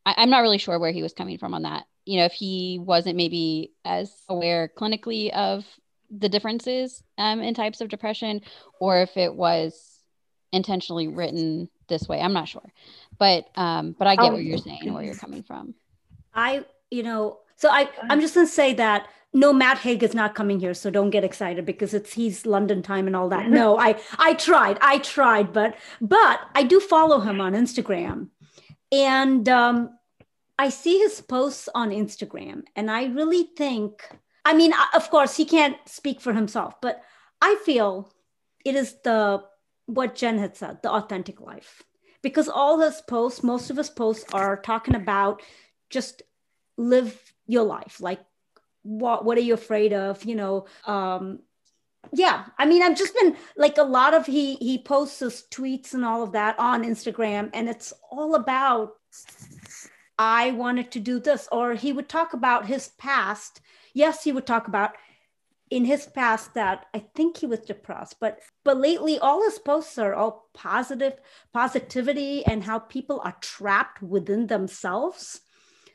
I, I'm not really sure where he was coming from on that. You know, if he wasn't maybe as aware clinically of the differences um, in types of depression, or if it was intentionally written this way. I'm not sure, but um, but I get um, what you're saying and where you're coming from. I, you know, so I I'm just gonna say that no matt haig is not coming here so don't get excited because it's he's london time and all that. *laughs* No i i tried i tried but but i do follow him on instagram. And um i see his posts on instagram and i really think i mean of course he can't speak for himself but i feel it is the what jen had said the authentic life. Because all his posts most of his posts are talking about just live your life like what what are you afraid of you know um yeah i mean i've just been like a lot of he he posts his tweets and all of that on instagram and it's all about i wanted to do this or he would talk about his past. Yes he would talk about in his past that i think he was depressed but but lately all his posts are all positive positivity and how people are trapped within themselves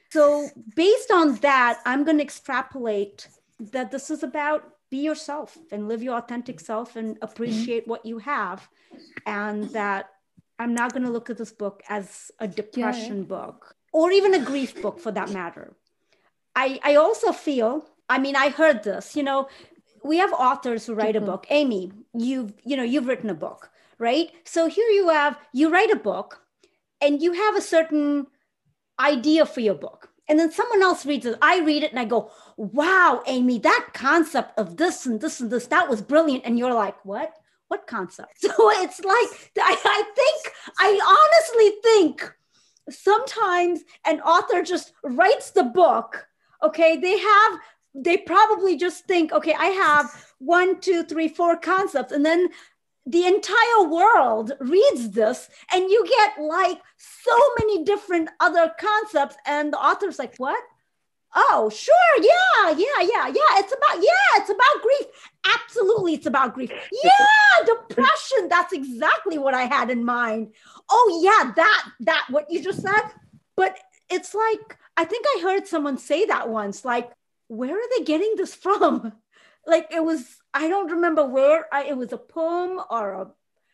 so, based on that, I'm going to extrapolate that this is about be yourself and live your authentic self and appreciate mm-hmm. what you have. And that I'm not going to look at this book as a depression yeah. book or even a grief book for that matter. I, I also feel, I mean, I heard this, you know, we have authors who write mm-hmm. a book. Amy, you've, you know, you've written a book, right? So here you have, you write a book and you have a certain idea for your book. And then someone else reads it. I read it and I go, wow, Amy, that concept of this and this and this, that was brilliant. And you're like, what? What concept? *laughs* So it's like, I, I think, I honestly think sometimes an author just writes the book. Okay. They have, they probably just think, okay, I have one, two, three, four concepts. And then the entire world reads this and you get like so many different other concepts and the author's like what? Oh sure yeah yeah yeah yeah it's about yeah it's about grief. Absolutely it's about grief. Yeah depression that's exactly what i had in mind. Oh yeah that that what you just said. But it's like i think i heard someone say that once like where are they getting this from like it was i don't remember where I, it was a poem or a,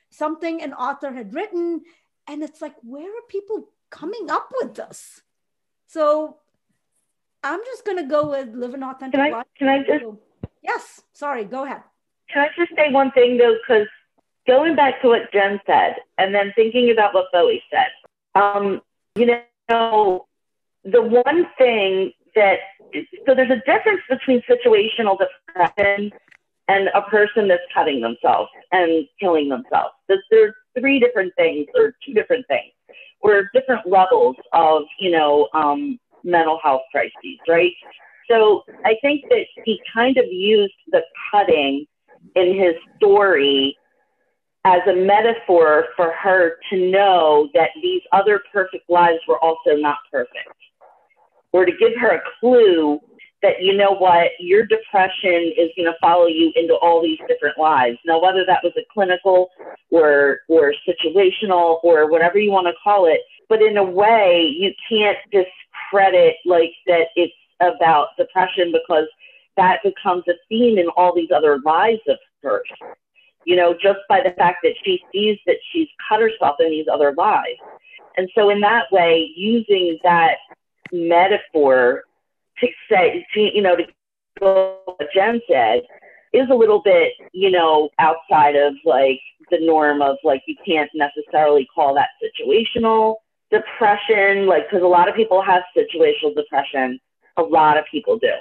something an author had written and it's like where are people coming up with this? So i'm just going to go with live an authentic can I, life. can i just yes sorry go ahead. Can i just say one thing though because going back to what jen said and then thinking about what bowie said um, you know the one thing that so there's a difference between situational depression and a person that's cutting themselves and killing themselves. There's three different things or two different things or different levels of, you know, um, mental health crises, right? So I think that he kind of used the cutting in his story as a metaphor for her to know that these other perfect lives were also not perfect or to give her a clue that you know what your depression is going to follow you into all these different lives. Now whether that was a clinical or or situational or whatever you want to call it but in a way you can't discredit like that it's about depression because that becomes a theme in all these other lives of hers you know just by the fact that she sees that she's cut herself in these other lives. And so in that way using that metaphor to say, to, you know, to what Jen said is a little bit, you know, outside of like the norm of like you can't necessarily call that situational depression, like because a lot of people have situational depression. A lot of people do,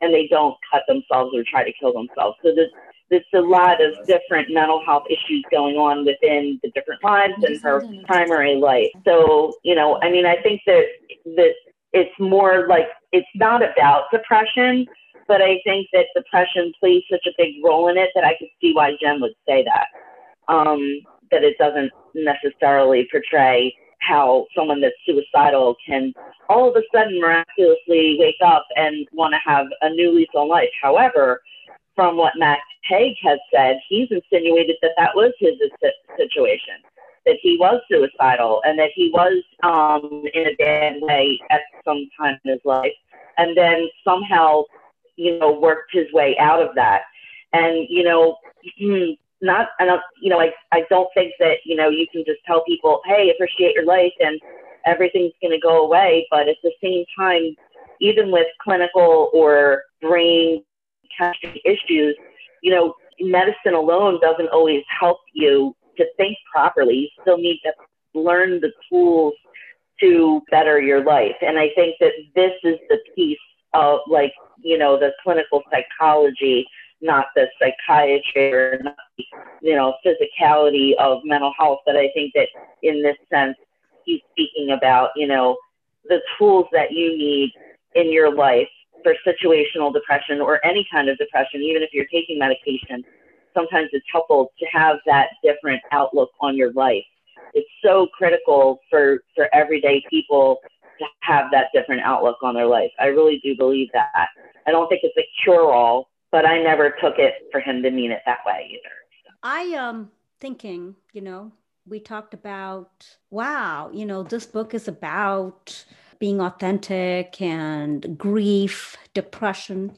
and they don't cut themselves or try to kill themselves. So there's there's a lot of different mental health issues going on within the different lives and her primary life. So you know, I mean, I think that that it's more like it's not about depression but I think that depression plays such a big role in it that I could see why Jen would say that. Um, that it doesn't necessarily portray how someone that's suicidal can all of a sudden miraculously wake up and want to have a new lease on life. However, from what Matt Haig has said, he's insinuated that that was his situation, that he was suicidal and that he was um, in a bad way at some time in his life, and then somehow you know, worked his way out of that. And, you know, mm, not, and, you know, I, I don't think that, you know, you can just tell people, hey, appreciate your life and everything's going to go away. But at the same time, even with clinical or brain chemistry issues, you know, medicine alone doesn't always help you to think properly. You still need to learn the tools to better your life. And I think that this is the piece of like you know, the clinical psychology, not the psychiatry or not the, you know, physicality of mental health. But I think that in this sense, he's speaking about, you know, the tools that you need in your life for situational depression or any kind of depression, even if you're taking medication. Sometimes it's helpful to have that different outlook on your life. It's so critical for, for everyday people to have that different outlook on their life. I really do believe that. I don't think it's a cure all, but I never took it for him to mean it that way either. I am um, thinking, you know, we talked about, wow, you know, this book is about being authentic and grief, depression.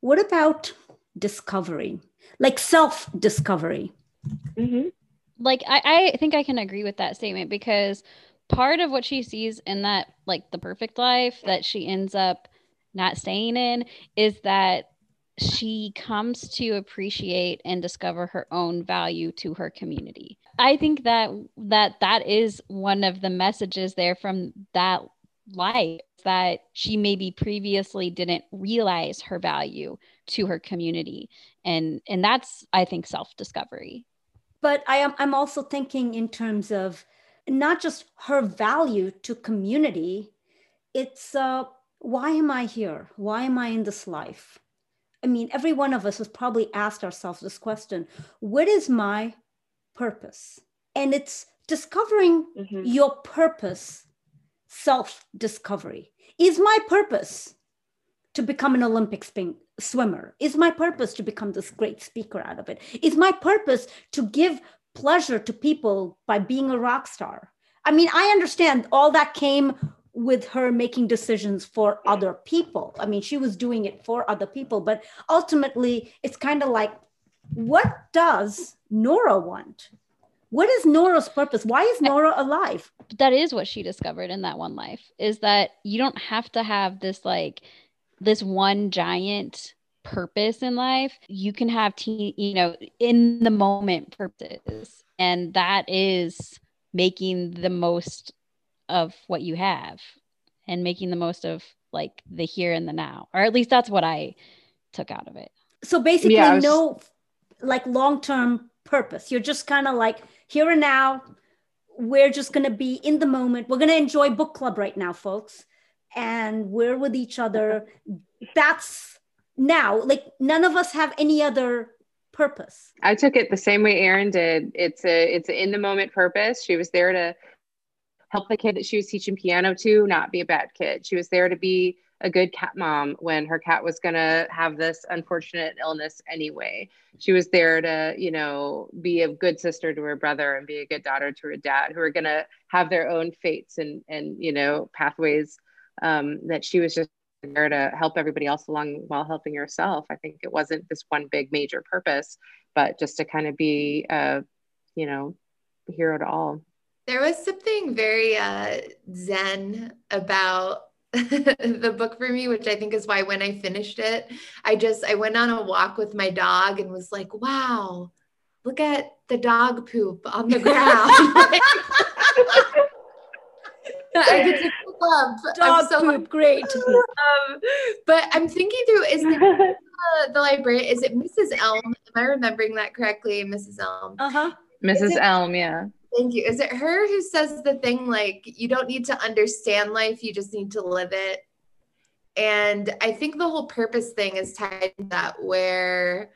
What about discovery, like self discovery? Mm-hmm. Like, I, I think I can agree with that statement because part of what she sees in that like the perfect life that she ends up not staying in is that she comes to appreciate and discover her own value to her community. I think that that that is one of the messages there from that life that she maybe previously didn't realize her value to her community. And and that's I think self-discovery. But I am I'm also thinking in terms of not just her value to community it's uh, why am i here? Why am i in this life? I mean every one of us has probably asked ourselves this question what is my purpose? And it's discovering mm-hmm. your purpose self discovery is my purpose to become an olympic spin- swimmer is my purpose to become this great speaker out of it is my purpose to give pleasure to people by being a rock star. I mean, I understand all that came with her making decisions for other people. I mean, she was doing it for other people, but ultimately, it's kind of like, what does Nora want? What is Nora's purpose? Why is Nora alive? That is what she discovered in that one life is that you don't have to have this like this one giant purpose in life, you can have te- you know, in the moment purposes. And that is making the most of what you have and making the most of like the here and the now. Or at least that's what I took out of it. So basically yeah, was... no like long-term purpose. You're just kind of like here and now we're just going to be in the moment. We're going to enjoy book club right now, folks. And we're with each other. That's now like none of us have any other purpose. I took it the same way erin did. It's a it's a in the moment purpose. She was there to help the kid that she was teaching piano to not be a bad kid. She was there to be a good cat mom when her cat was going to have this unfortunate illness anyway. She was there to you know be a good sister to her brother and be a good daughter to her dad who are going to have their own fates and and you know pathways um, that she was just there to help everybody else along while helping herself. I think it wasn't this one big major purpose, but just to kind of be a, you know, hero to all. There was something very uh, zen about *laughs* the book for me, which I think is why when I finished it, I just I went on a walk with my dog and was like, wow, look at the dog poop on the ground. *laughs* *laughs* I to pick up. Dog so poop, great. *laughs* Um, but I'm thinking through is *laughs* the, the, the librarian, is it Mrs. Elm? Am I remembering that correctly, Mrs. Elm? Uh huh. Mrs. it- Elm, yeah. Thank you. Is it her who says the thing like, you don't need to understand life, you just need to live it? And I think the whole purpose thing is tied to that, where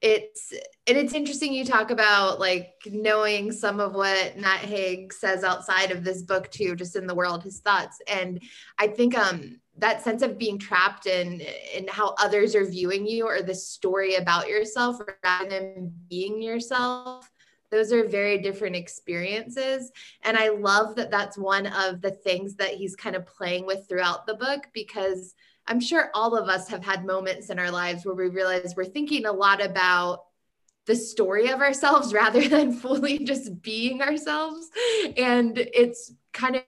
it's and it's interesting you talk about like knowing some of what Matt Haig says outside of this book too, just in the world, his thoughts. And I think um that sense of being trapped in in how others are viewing you or the story about yourself rather than being yourself those are very different experiences and i love that that's one of the things that he's kind of playing with throughout the book because i'm sure all of us have had moments in our lives where we realize we're thinking a lot about the story of ourselves *laughs* rather than fully just being ourselves. And it's kind of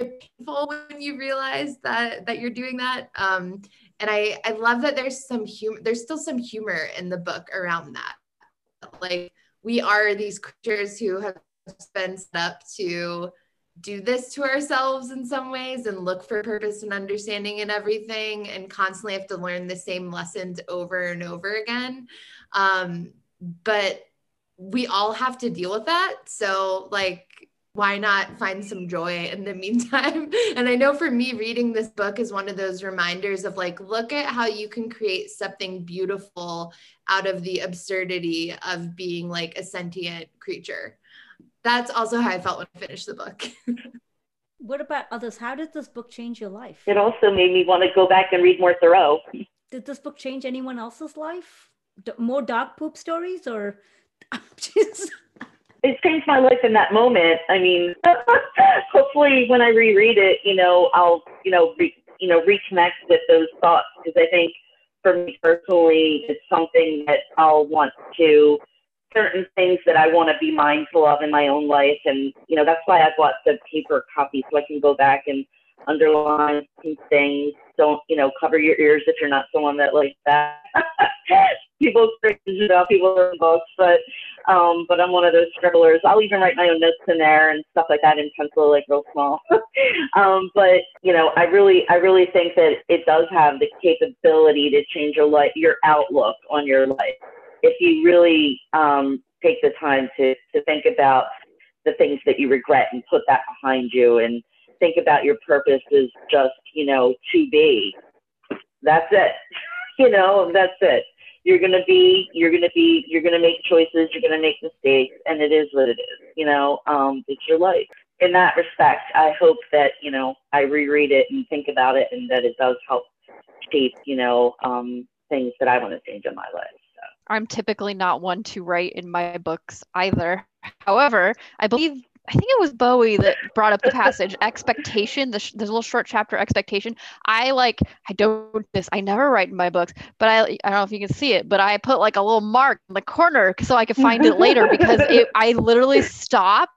painful when you realize that that you're doing that. Um and i i love that there's some humor there's still some humor in the book around that. Like we are these creatures who have been set up to do this to ourselves in some ways and look for purpose and understanding in everything and constantly have to learn the same lessons over and over again um, but we all have to deal with that so like why not find some joy in the *laughs* meantime? And I know for me, reading this book is one of those reminders of like, look at how you can create something beautiful out of the absurdity of being like a sentient creature. That's also how I felt when I finished the book. *laughs* What about others? How did this book change your life? It also made me want to go back and read more Thoreau. Did this book change anyone else's life? D- more dog poop stories or *laughs* just It changed my life in that moment. I mean, *laughs* hopefully when I reread it, you know, I'll, you know, re, you know, reconnect with those thoughts because I think for me personally, it's something that I'll want to certain things that I want to be mindful of in my own life. And, you know, that's why I bought the paper copy so I can go back and underline some things. Don't, you know, cover your ears if you're not someone that likes that. *laughs* people cringe about people in books, but um, but I'm one of those scribblers. I'll even write my own notes in there and stuff like that in pencil, like real small. *laughs* um, but you know, I really, I really think that it does have the capability to change your life, your outlook on your life, if you really um, take the time to to think about the things that you regret and put that behind you, and think about your purpose as just, you know, to be. That's it. *laughs* you know, that's it you're to be you're to be you're to make choices you're to make mistakes and it is what it is you know um it's your life in that respect i hope that you know i reread it and think about it and that it does help shape you know um things that i want to change in my life. I'm typically not one to write in my books either. However, I believe I think it was Bowie that brought up the passage expectation. The, sh- little short chapter expectation. I like I don't this. I never write in my books, but I I don't know if you can see it, but I put like a little mark in the corner so I could find it later because it I literally stopped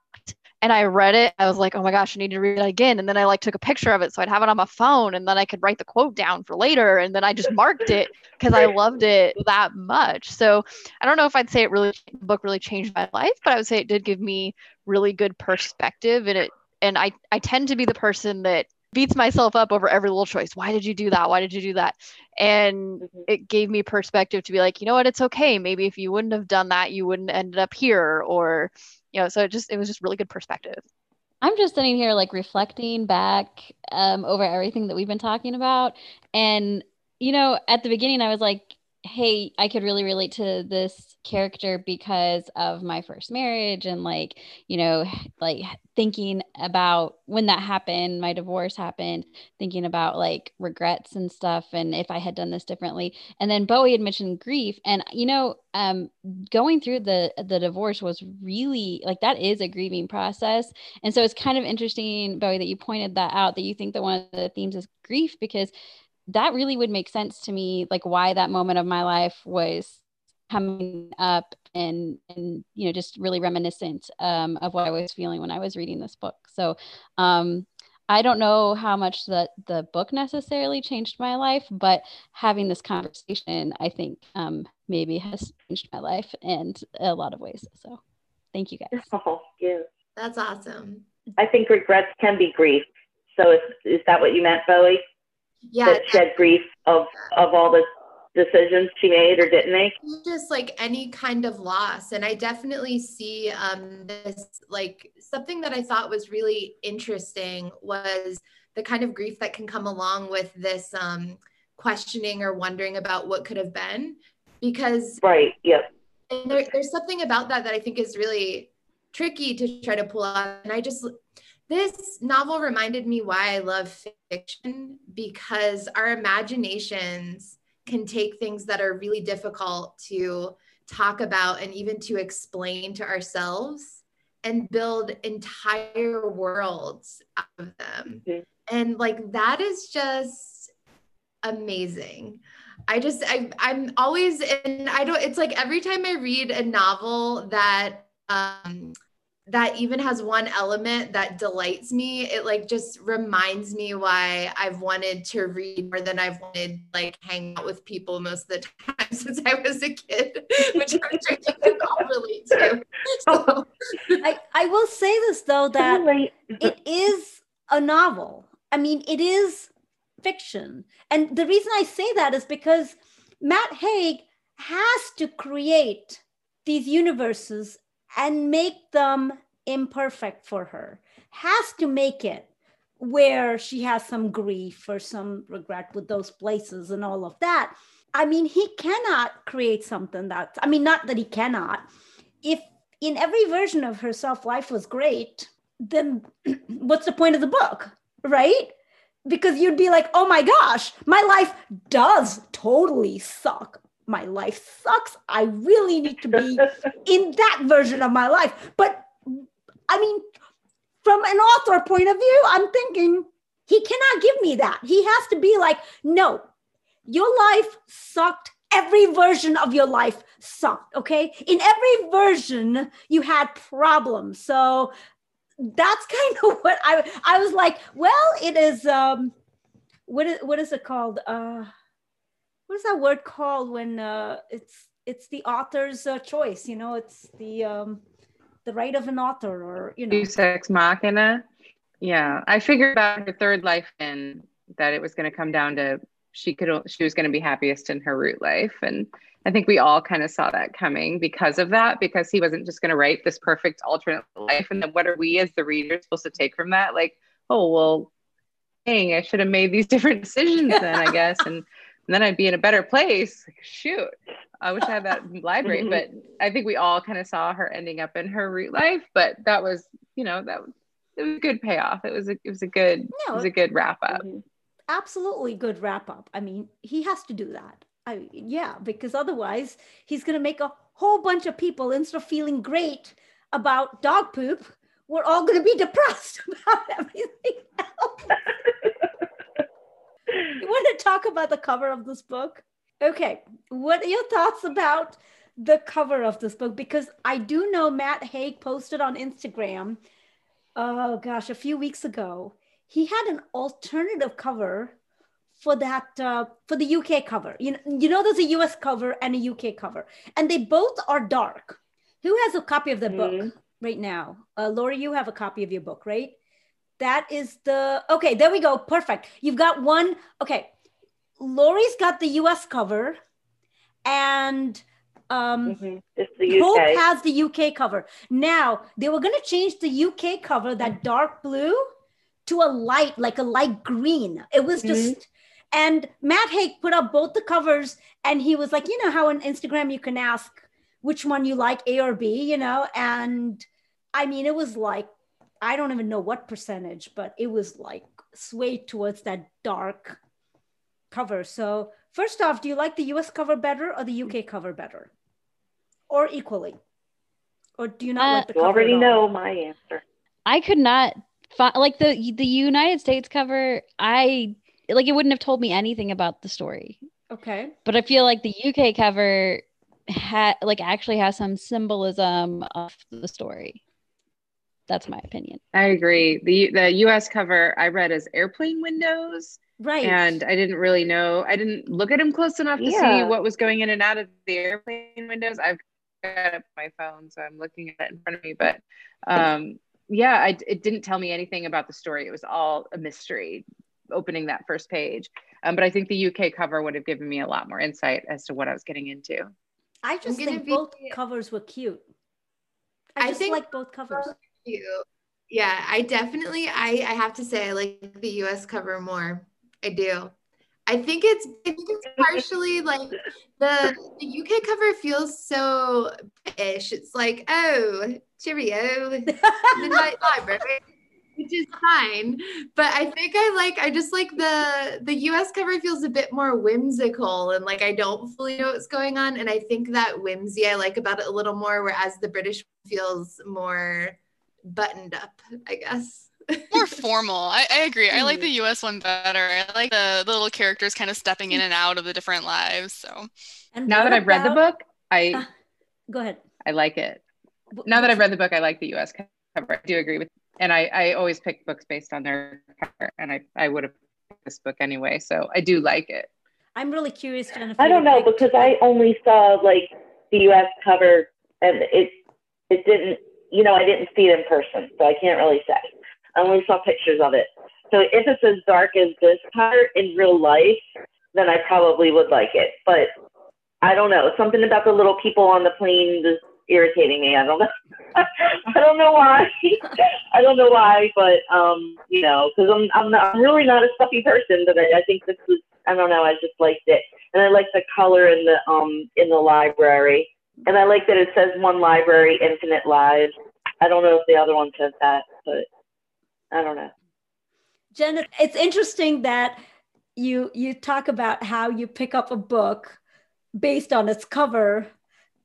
and I read it. I was like, oh my gosh, I need to read it again. And then I like took a picture of it so I'd have it on my phone and then I could write the quote down for later. And then I just marked it *laughs* because I loved it that much. So I don't know if I'd say it really the book really changed my life, but I would say it did give me really good perspective and it and I I tend to be the person that beats myself up over every little choice. Why did you do that? Why did you do that? And Mhm. it gave me perspective to be like, you know what, it's okay. Maybe if you wouldn't have done that, you wouldn't ended up here or you know, so it just it was just really good perspective. I'm just sitting here like reflecting back um, over everything that we've been talking about. And, you know, at the beginning, I was like, hey, I could really relate to this character because of my first marriage and like, you know, *sighs* like thinking about when that happened, my divorce happened, thinking about like regrets and stuff and if I had done this differently. And then Bowie had mentioned grief. And, you know, um, going through the the divorce was really like that is a grieving process and so it's kind of interesting bowie that you pointed that out that you think that one of the themes is grief because that really would make sense to me like why that moment of my life was coming up and and you know just really reminiscent um, of what i was feeling when i was reading this book so um, I don't know how much that the book necessarily changed my life, but having this conversation, I think um, maybe has changed my life in a lot of ways. So, thank you guys. *laughs* Oh, yeah. That's awesome. I think regrets can be grief. So is, is that what you meant, Bowie? Yeah. That shed grief of of all the decisions she made or didn't make? just like any kind of loss and i definitely see um this like something that i thought was really interesting was the kind of grief that can come along with this um questioning or wondering about what could have been because Right. Yep. and there, there's something about that that i think is really tricky to try to pull out and i just this novel reminded me why i love fiction because our imaginations can take things that are really difficult to talk about and even to explain to ourselves and build entire worlds out of them. Mhm. And like that is just amazing. I just I I'm always and I don't it's like every time I read a novel that um that even has one element that delights me it like just reminds me why i've wanted to read more than i've wanted like hang out with people most of the *laughs* time since i was a kid which i'm sure you can all relate to *laughs* so I, I will say this though that it is a novel. I mean, it is fiction. And the reason I say that is because Matt Haig has to create these universes and make them imperfect for her, has to make it where she has some grief or some regret with those places and all of that. I mean, he cannot create something that, I mean, not that he cannot. If in every version of herself life was great, then *clears throat* what's the point of the book, right? Because you'd be like, oh my gosh, my life does totally suck. My life sucks. I really need to be in that version of my life. But I mean, from an author point of view, I'm thinking he cannot give me that. He has to be like, no, your life sucked. Every version of your life sucked. Okay. In every version, you had problems. So that's kind of what I I was like, well, it is um what is what is it called? Uh what is that word called when uh it's it's the author's uh, choice, you know, it's the um the right of an author or you know Deus ex machina. Yeah, I figured about her third life and that it was going to come down to she could she was going to be happiest in her root life, and I think we all kind of saw that coming because of that. Because he wasn't just going to write this perfect alternate life, and then what are we as the readers supposed to take from that? Like, oh well, dang, I should have made these *laughs* different decisions then, I guess, and, and then I'd be in a better place. Like, shoot, I wish I had that *laughs* library, but I think we all kind of saw her ending up in her root life. But that was, you know, that was it was a good payoff. It was a it was a good it was a good wrap up. Mm-hmm. absolutely good wrap up. I mean, he has to do that. I yeah, because otherwise he's gonna make a whole bunch of people instead of feeling great about dog poop, we're all gonna be depressed *laughs* about everything else. *laughs* you want to talk about the cover of this book? Okay, what are your thoughts about the cover of this book? Because I do know Matt Haig posted on Instagram, oh gosh, a few weeks ago. He had an alternative cover for that uh, for the UK cover. You know, you know, there's a US cover and a UK cover, and they both are dark. Who has a copy of the book right now? Uh, Lori, you have a copy of your book, right? That is the okay. There we go. Perfect. You've got one. Okay, Lori's got the US cover, and um, the Hope has the UK cover. Now they were going to change the UK cover, that dark blue, to a light, like a light green. It was just, and Matt Haig put up both the covers, and he was like, you know how on Instagram you can ask which one you like, A or B, you know, and I mean it was like I don't even know what percentage, but it was like swayed towards that dark cover. So first off, do you like the US cover better or the UK cover better? Or equally? Or do you not Uh, like the You cover? already at all? know my answer. I could not find like the the United States cover. I like it wouldn't have told me anything about the story. Okay. But I feel like the UK cover had like actually has some symbolism of the story. That's my opinion. I agree. The the US cover I read as airplane windows. Right. And I didn't really know. I didn't look at them close enough to Yeah. see what was going in and out of the airplane windows. I've got up my phone, so I'm looking at it in front of me. But um, yeah, I, it didn't tell me anything about the story. It was all a mystery opening that first page. Um, but I think the UK cover would have given me a lot more insight as to what I was getting into. I just think be- both covers were cute. I, I just think- like both covers. Cute. Yeah, I definitely I I have to say I like the US cover more. I do. I think it's I think it's *laughs* partially like the the UK cover feels so British. It's like, oh, cheerio, *laughs* midnight library, which is fine. But I think I like I just like the the US cover feels a bit more whimsical and like I don't fully know what's going on. And I think that whimsy I like about it a little more, whereas the British feels more buttoned up, I guess. *laughs* More formal. I, I agree. I like Mhm. the US one better. I like the, the little characters kind of stepping in and out of the different lives. So And Now what that I've read the book, I Uh, Go ahead. I like it. Now that I've read the book, I like the US cover. I do agree with and I, I always pick books based on their cover and I, I would have picked this book anyway. So I do like it. I'm really curious, Jennifer. I don't know because I only saw like the U.S. cover, and it it didn't. You know, I didn't see it in person, so I can't really say. I only saw pictures of it. So if it's as dark as this part in real life, then I probably would like it. But I don't know. Something about the little people on the plane is irritating me. I don't know. *laughs* I don't know why. *laughs* I don't know why, but um, you know, because I'm I'm not, I'm really not a stuffy person, but I, I think this was I don't know. I just liked it, and I like the color in the um in the library, and I like that it says one library, infinite lives. I don't know if the other one says that, but I don't know. Jen, it's interesting that you you talk about how you pick up a book based on its cover,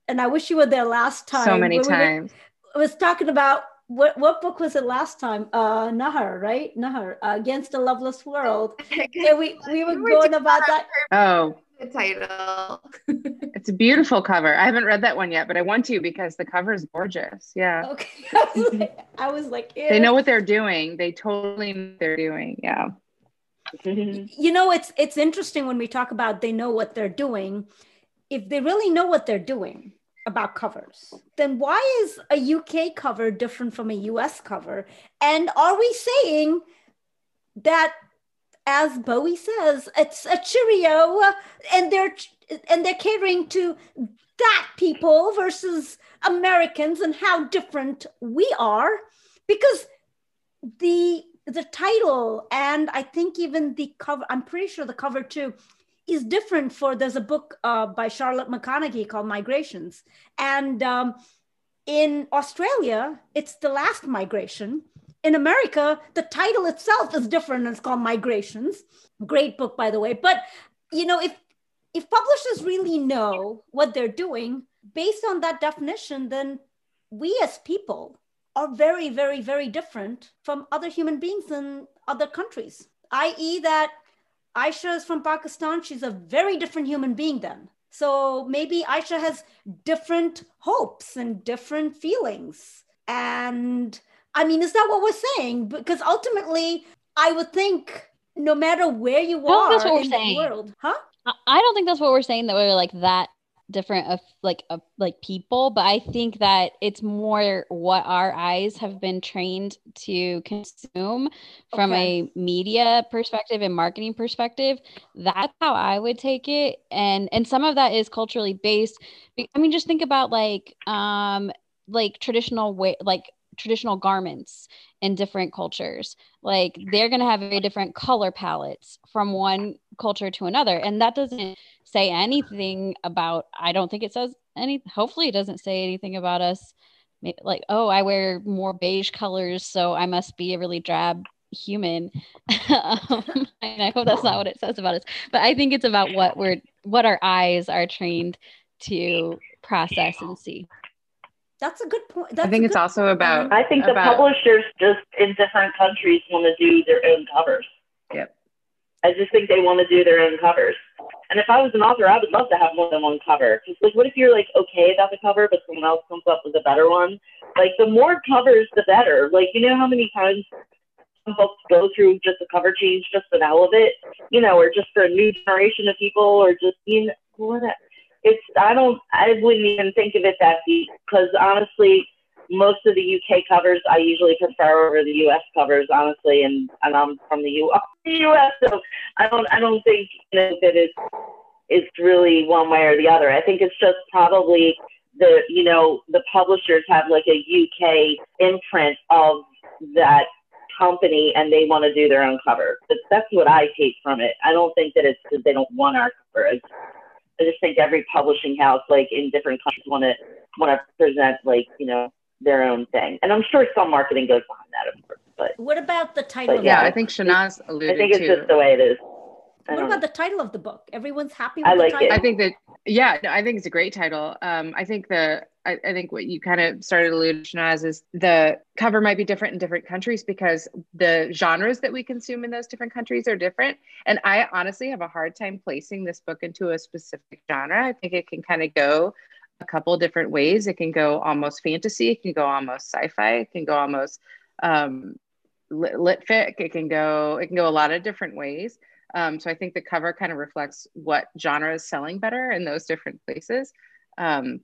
and I wish you were there last time. so many when we were- times. I was talking about what what book was it last time? Uh, Nahar, right? Nahar, uh, Against the Loveless World. *laughs* And we we were We were going about that that. Oh, The title. *laughs* it's a beautiful cover. I haven't read that one yet, but I want to because the cover is gorgeous. Yeah. Okay, *laughs* I was *laughs* like, I was like They know what they're doing. They totally know what they're doing. Yeah. you know it's it's interesting when we talk about they know what they're doing if they really know what they're doing about covers then why is a uk cover different from a us cover and are we saying that as bowie says it's a cheerio and they're and they're catering to that people versus americans and how different we are because the the title and I think even the cover, I'm pretty sure the cover too is different for there's a book uh, by Charlotte McConaghy called Migrations. And um, in Australia, it's The Last Migration. In America, the title itself is different. It's called Migrations. Great book, by the way. But you know, if if publishers really know what they're doing based on that definition, then we as people are very, very, very different from other human beings in other countries, i.e., that Aisha is from Pakistan. She's a very different human being then. So maybe Aisha has different hopes and different feelings. And I mean, is that what we're saying? Because ultimately, I would think no matter where you are that's what we're in saying. the world, huh? I- I don't think that's what we're saying that we're like that different of like of like people, but I think that it's more what our eyes have been trained to consume from Okay. a media perspective and marketing perspective. That's how I would take it. And and some of that is culturally based. I mean, just think about like um like traditional way like traditional garments in different cultures. Like they're going to have very different color palettes from one culture to another. And that doesn't say anything about i don't think it says any hopefully it doesn't say anything about us. Like oh i wear more beige colors so i must be a really drab human. *laughs* Um, and i hope that's not what it says about us. But i think it's about what we're what our eyes are trained to process and see That's a good point. I think it's good- also about I think the about- publishers just in different countries want to do their own covers. Yep. I just think they want to do their own covers. And if I was an author, I would love to have more than one cover. Because like, what if you're like okay about the cover, but someone else comes up with a better one? Like, the more covers, the better. Like, you know how many times some books go through just a cover change just for the hell of it, you know, or just for a new generation of people, or just you know what? It's I don't I wouldn't even think of it that deep because honestly, most of the UK covers I usually prefer over the US covers, honestly, and, and I'm from the, U- *laughs* the US, so I don't I don't think you know, that it's it's really one way or the other. I think it's just probably the you know the publishers have like a UK imprint of that company and they want to do their own cover. But that's what I take from it. I don't think that it's because they don't want our cover. It's, I just think every publishing house, like in different countries, want to want to present like you know their own thing. And I'm sure some marketing goes behind that, of course. But What about the title? But Yeah, the I think Shanaz alluded to. I think it's to. just the way it is. I What about know. the title of the book? Everyone's happy with I the like title. it. I think that yeah, no, I think it's a great title. Um, I think the I, I think what you kind of started alluding to as is the cover might be different in different countries because the genres that we consume in those different countries are different. And I honestly have a hard time placing this book into a specific genre. I think it can kind of go a couple different ways. It can go almost fantasy, it can go almost sci-fi, it can go almost um, lit, lit fic. It can go it can go a lot of different ways. Um, so I think the cover kind of reflects what genre is selling better in those different places. Um,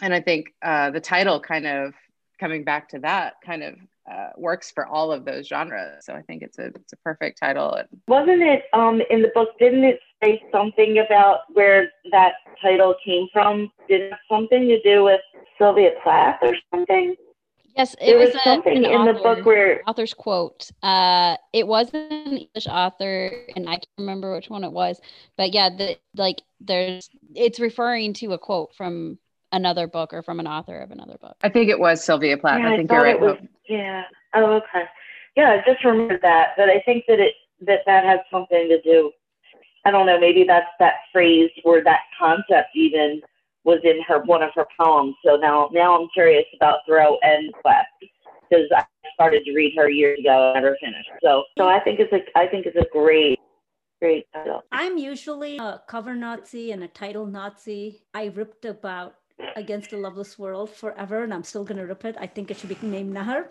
and I think uh, the title kind of coming back to that kind of uh, works for all of those genres. So I think it's a it's a perfect title. Wasn't it um in the book? Didn't it say something about where that title came from? Did it have something to do with Sylvia Plath or something? Yes, it There was, was a- something an in the book where author's quote. Uh, it was an English author, and I can't remember which one it was. But yeah, the like there's it's referring to a quote from another book or from an author of another book. I think it was Sylvia Plath. Yeah, I think thought you're right. it was. Yeah. Oh, okay. Yeah, I just remembered that. But I think that it that that has something to do. I don't know. Maybe that's that phrase or that concept even was in her one of her poems. So now now I'm curious about Thoreau and Quest because I started to read her years ago and never finished. So so I think it's a I think it's a great great title. I'm usually a cover Nazi and a title Nazi. I ripped about Against a Loveless World forever, and I'm still to rip it. I think it should be named Nahar.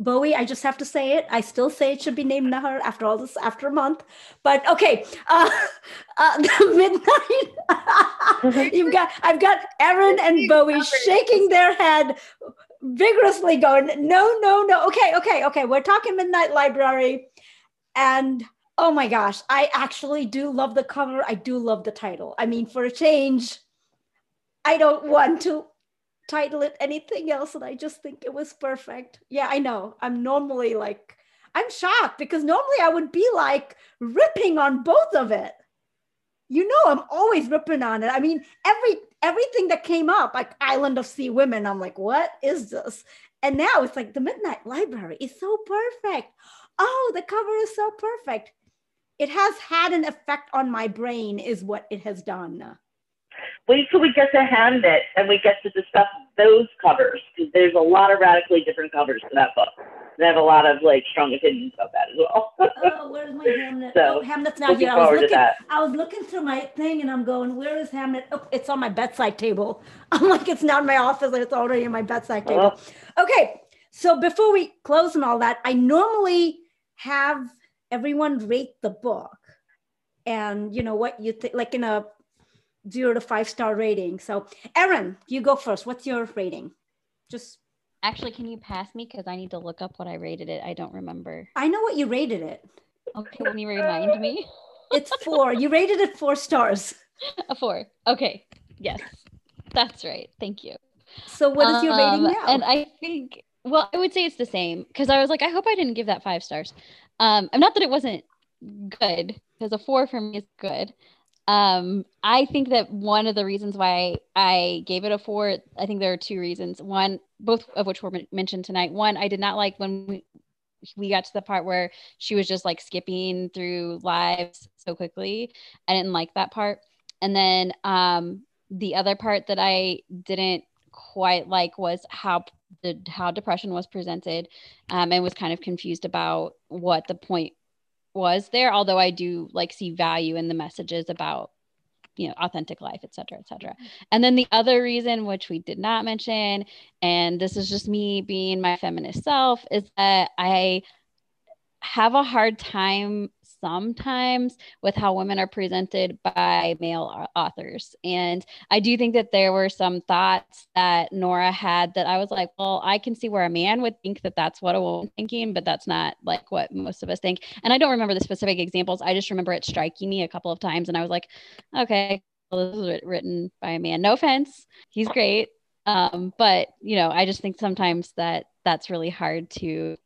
Bowie, I just have to say it. I still say it should be named Nahar after all this, after a month. But okay, uh, *laughs* uh, the midnight. *laughs* You've got, I've got Erin and Bowie shaking their head vigorously, going, no, no, no. Okay, okay, okay. We're talking Midnight Library, and oh my gosh, I actually do love the cover. I do love the title. I mean, for a change, I don't want to title it anything else, and I just think it was perfect. Yeah, I know. I'm normally like, I'm shocked because normally I would be like ripping on both of it. You know, I'm always ripping on it. I mean, every everything that came up, like Island of Sea Women, I'm like, what is this? And now it's like the Midnight Library is so perfect. Oh, the cover is so perfect. It has had an effect on my brain, is what it has done. Wait till we get to Hamnet and we get to discuss those covers because there's a lot of radically different covers to that book. And I have a lot of like strong opinions about that as well. Oh, where's my *laughs* Hamnet? So, oh, Hamnet's not here. I was looking. I was looking through my thing, and I'm going, "Where is Hamnet?" Oh, it's on my bedside table. *laughs* I'm like, it's not in my office. It's already in my bedside table. Okay, so before we close and all that, I normally have everyone rate the book, and you know what you think, like in a zero to five star rating. So, Erin, you go first. What's your rating? Just Actually, can you pass me because I need to look up what I rated it. I don't remember. I know what you rated it. Okay, can you remind me? It's four. you rated it four stars. A four. Okay. Yes, that's right. Thank you. So, what is your rating Um, now? And I think, well, I would say it's the same because I was like, I hope I didn't give that five stars. Um, and not that it wasn't good, because a four for me is good. Um, I think that one of the reasons why I gave it a four, I think there are two reasons. One, both of which were men- mentioned tonight. One, I did not like when we, we got to the part where she was just like skipping through lives so quickly. I didn't like that part. And then um, the other part that I didn't quite like was how the how depression was presented, um, and was kind of confused about what the point was there. Although I do like see value in the messages about you know authentic life et cetera et cetera and then the other reason which we did not mention and this is just me being my feminist self is that i have a hard time sometimes with how women are presented by male authors. And I do think that there were some thoughts that Nora had that I was like, well, I can see where a man would think that that's what a woman thinking, but that's not like what most of us think. And I don't remember the specific examples. I just remember it striking me a couple of times. And I was like, okay, well, this is written by a man. No offense. He's great. Um, but you know, I just think sometimes that that's really hard to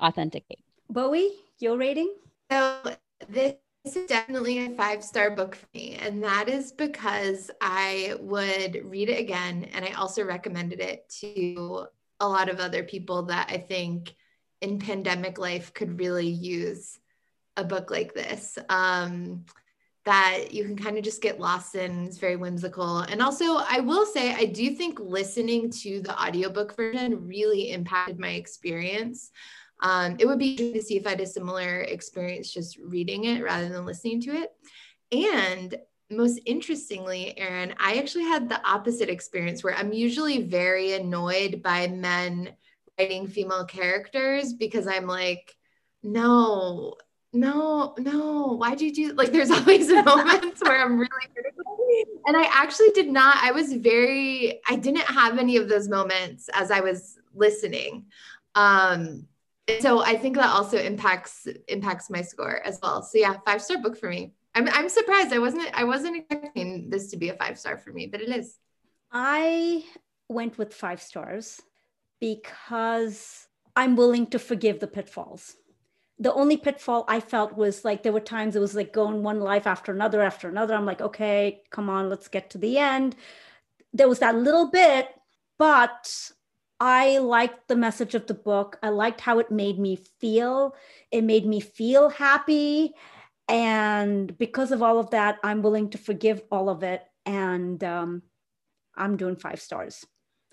authenticate. Bowie, your rating? So this is definitely a five star book for me. And that is because I would read it again. And I also recommended it to a lot of other people that I think in pandemic life could really use a book like this. Um, that you can kind of just get lost in. It's very whimsical. And also, I will say, I do think listening to the audiobook version really impacted my experience. Um, it would be interesting to see if I had a similar experience just reading it rather than listening to it. And most interestingly, Erin, I actually had the opposite experience where I'm usually very annoyed by men writing female characters because I'm like, no, no, no, why'd you do like there's *laughs* always moments where I'm really critical. And I actually did not, I was very, I didn't have any of those moments as I was listening. Um, so I think that also impacts impacts my score as well. So yeah, five star book for me. I'm I'm surprised. I wasn't I wasn't expecting this to be a five star for me, but it is. I went with five stars because I'm willing to forgive the pitfalls. The only pitfall I felt was like there were times it was like going one life after another after another. I'm like, okay, come on, let's get to the end. There was that little bit, but I liked the message of the book. I liked how it made me feel. It made me feel happy. And because of all of that, I'm willing to forgive all of it. And um, I'm doing five stars.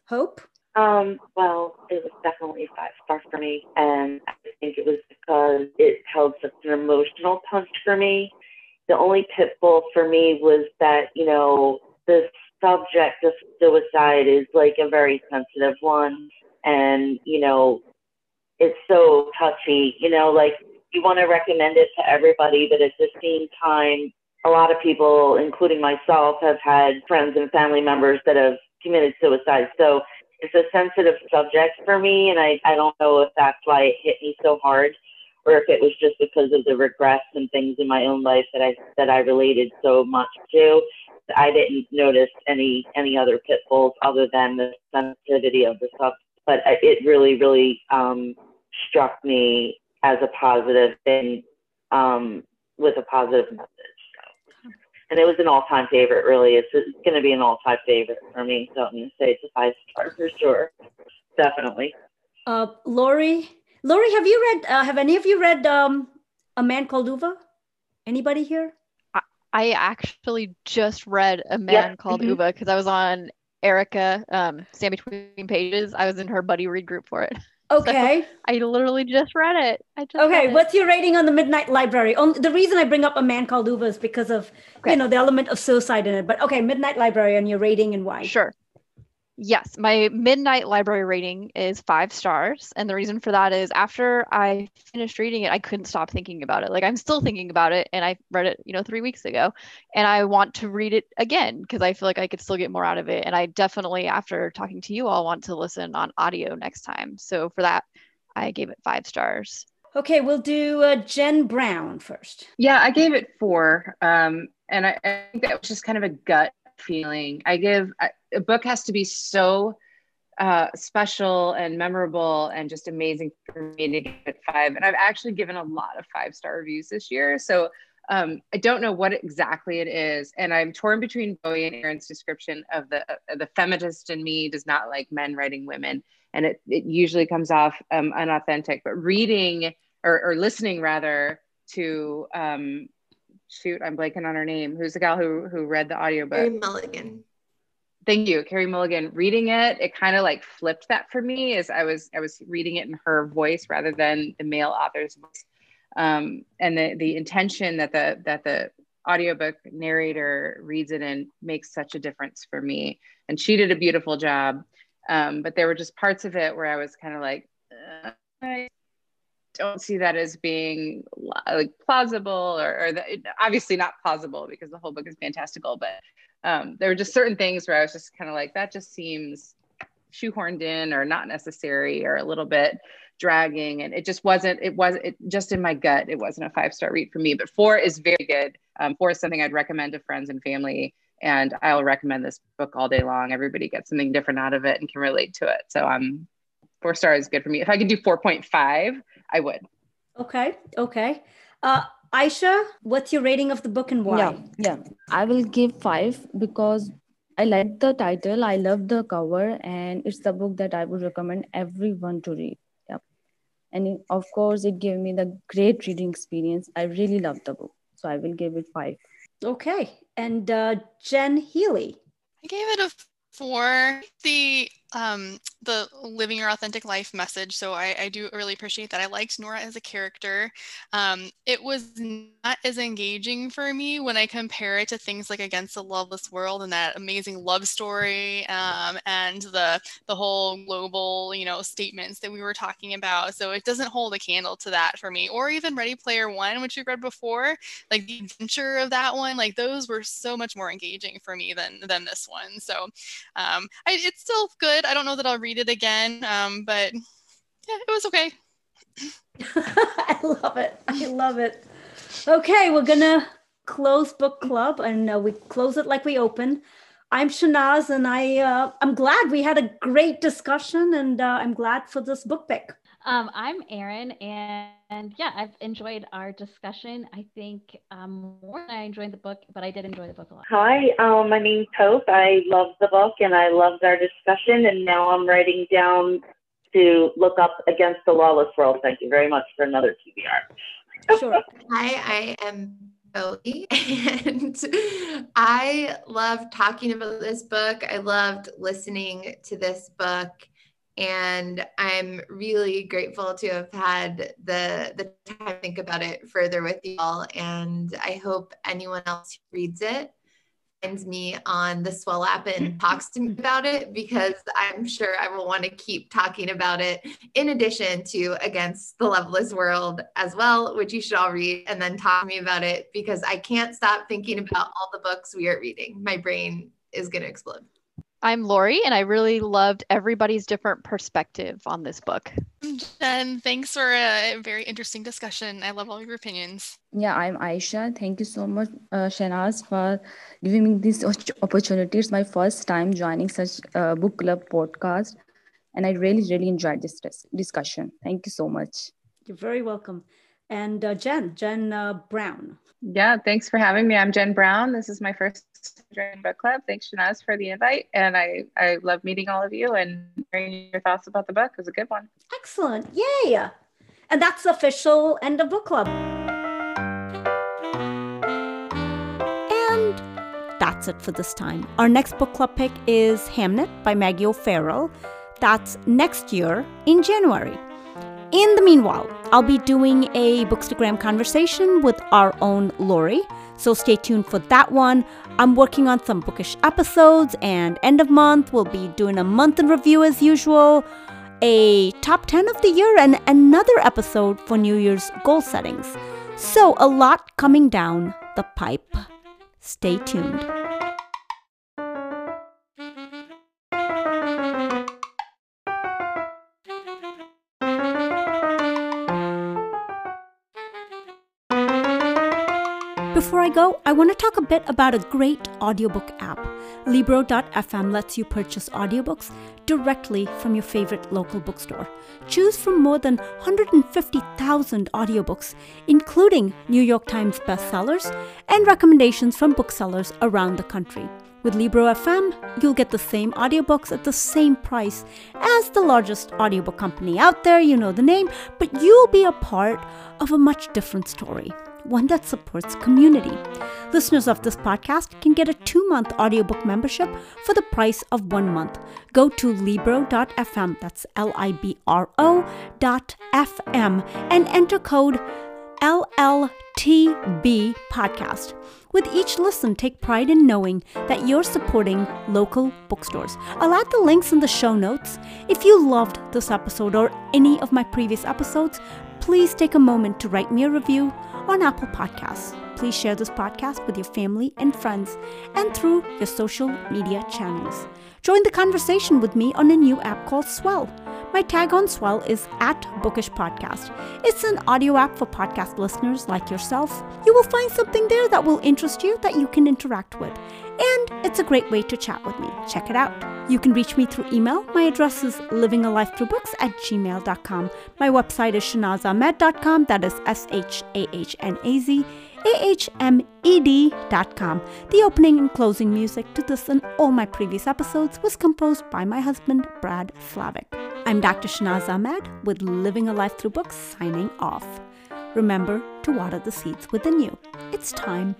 Hope? Um, well, it was definitely five stars for me. And I think it was because it held such an emotional punch for me. The only pitfall for me was that, you know, this subject of suicide is like a very sensitive one. And you know it's so touchy you know like you want to recommend it to everybody but at the same time a lot of people including myself have had friends and family members that have committed suicide. So it's a sensitive subject for me and i, I don't know if that's why it hit me so hard or if it was just because of the regrets and things in my own life that i that i related so much to I didn't notice any any other pitfalls other than the sensitivity of the subject. But it really, really um, struck me as a positive thing um, with a positive message. And it was an all-time favorite. Really, it's, it's going to be an all-time favorite for me. So I'm going to say it's a five star for sure. Definitely. Uh, Lori, Lori, have you read? Uh, have any of you read um, A Man Called Ove? Anybody here? I actually just read a man yeah. called mm-hmm. Ove because I was on Erica, um, Stand Between Pages. I was in her buddy read group for it. *laughs* Okay. So I literally just read it. I just okay. What's your rating on the Midnight Library? On, the reason I bring up a man called Ove is because of okay. you know the element of suicide in it. But okay, Midnight Library and your rating and why? Sure. Yes, my midnight library rating is five stars. And the reason for that is after I finished reading it, I couldn't stop thinking about it. Like I'm still thinking about it. And I read it, you know, three weeks ago. And I want to read it again because I feel like I could still get more out of it. And I definitely, after talking to you all, want to listen on audio next time. So for that, I gave it five stars. Okay, we'll do uh, Jen Brown first. Yeah, I gave it four. Um, and I, I think that was just kind of a gut feeling. I give a book has to be so uh, special and memorable and just amazing for me to give it five. And I've actually given a lot of five star reviews this year. So um, I don't know what exactly it is, and I'm torn between Bowie and Erin's description of the uh, the feminist in me does not like men writing women, and it it usually comes off um, unauthentic. But reading or, or listening rather to um, shoot, I'm blanking on her name. Who's the gal who who read the audiobook? Carey Mulligan. Thank you, Carey Mulligan. Reading it, it kind of like flipped that for me as I was I was reading it in her voice rather than the male author's voice. Um, and the the intention that the that the audiobook narrator reads it and makes such a difference for me. And she did a beautiful job. Um, but there were just parts of it where I was kind of like, uh, I don't see that as being like plausible or, or the, obviously not plausible because the whole book is fantastical. But um, there were just certain things where I was just kind of like, that just seems shoehorned in or not necessary or a little bit dragging. And it just wasn't it was it just in my gut it wasn't a five star read for me. But four is very good. Um, four is something i'd recommend to friends and family. And i'll recommend this book all day long. Everybody gets something different out of it and can relate to it. So um four stars is good for me. If i could do 4.5 i would. Okay okay. Uh aisha what's your rating of the book and why yeah yeah i will give five because I like the title. I love the cover, and it's the book that I would recommend everyone to read. Yep. And it, of course, it gave me the great reading experience. I really love the book. So I will give it five. Okay. And uh, Jen Healy. I gave it a four. The um, the living your authentic life message. So I, I, do really appreciate that. I liked Nora as a character. Um, it was not as engaging for me when I compare it to things like Against the Loveless World and that amazing love story um, and the the whole global you know statements that we were talking about. So it doesn't hold a candle to that for me. Or even Ready Player One, which we read before, like the adventure of that one, like those were so much more engaging for me than than this one. So um, I, it's still good. I don't know that I'll read it again, um, but yeah, it was okay. *laughs* I love it. I love it. Okay, we're gonna close book club, and uh, we close it like we open. I'm Shanaz, and I uh, I'm glad we had a great discussion, and uh, I'm glad for this book pick. Um, I'm Erin, and, and, yeah, I've enjoyed our discussion. I think um, more than I enjoyed the book, but I did enjoy the book a lot. Hi, um, my name's Hope. I love the book and I loved our discussion, and now I'm writing down to look up Against the Loveless World. Thank you very much for another TBR. *laughs* Sure. Hi, I am Bowie, *laughs* and I love talking about this book. I loved listening to this book and I'm really grateful to have had the the time to think about it further with y'all. And I hope anyone else who reads it finds me on the Swell app and *laughs* talks to me about it because I'm sure I will want to keep talking about it in addition to Against the Loveless World as well, which you should all read and then talk to me about it because I can't stop thinking about all the books we are reading. My brain is going to explode. I'm Lori, and I really loved everybody's different perspective on this book. Jen, thanks for a very interesting discussion. I love all your opinions. Yeah, I'm Aisha. Thank you so much, uh, Shanaz, for giving me this opportunity. It's my first time joining such a book club podcast, and I really, really enjoyed this discussion. Thank you so much. You're very welcome. And uh, Jen, Jen uh, Brown. Yeah, thanks for having me. I'm Jen Brown. This is my first joining book club. Thanks, Shanaz, for the invite. And I, I love meeting all of you and hearing your thoughts about the book. It was a good one. Excellent. Yay. And that's the official end of book club. And that's it for this time. Our next book club pick is Hamnet by Maggie O'Farrell. That's next year in January. In the meanwhile, I'll be doing a Bookstagram conversation with our own Lori, so stay tuned for that one. I'm working on some bookish episodes, and end of month, we'll be doing a month in review as usual, a top 10 of the year, and another episode for New Year's goal settings. So, a lot coming down the pipe. Stay tuned. Before I go, I want to talk a bit about a great audiobook app. Libro.fm lets you purchase audiobooks directly from your favorite local bookstore. Choose from more than 150,000 audiobooks, including New York Times bestsellers and recommendations from booksellers around the country. With Libro.fm, you'll get the same audiobooks at the same price as the largest audiobook company out there, you know the name, but you'll be a part of a much different story one that supports community. Listeners of this podcast can get a two month audiobook membership for the price of one month. Go to Libro.fm, that's L I B R O.fm, and enter code LLTB podcast. With each listen, take pride in knowing that you're supporting local bookstores. I'll add the links in the show notes. If you loved this episode or any of my previous episodes, please take a moment to write me a review on Apple Podcasts. Please share this podcast with your family and friends and through your social media channels. Join the conversation with me on a new app called Swell. My tag on Swell is at Bookish Podcast. It's an audio app for podcast listeners like yourself. You will find something there that will interest you that you can interact with. And it's a great way to chat with me. Check it out. You can reach me through email. My address is livingalifethroughbooks at gmail.com. My website is shahnazahmed.com. That is S H A H N A Z ahmed.com. The opening and closing music to this and all my previous episodes was composed by my husband, Brad Slavic. I'm Dr. Shahnaz Ahmed with Living a Life Through Books signing off. Remember to water the seeds within you. It's time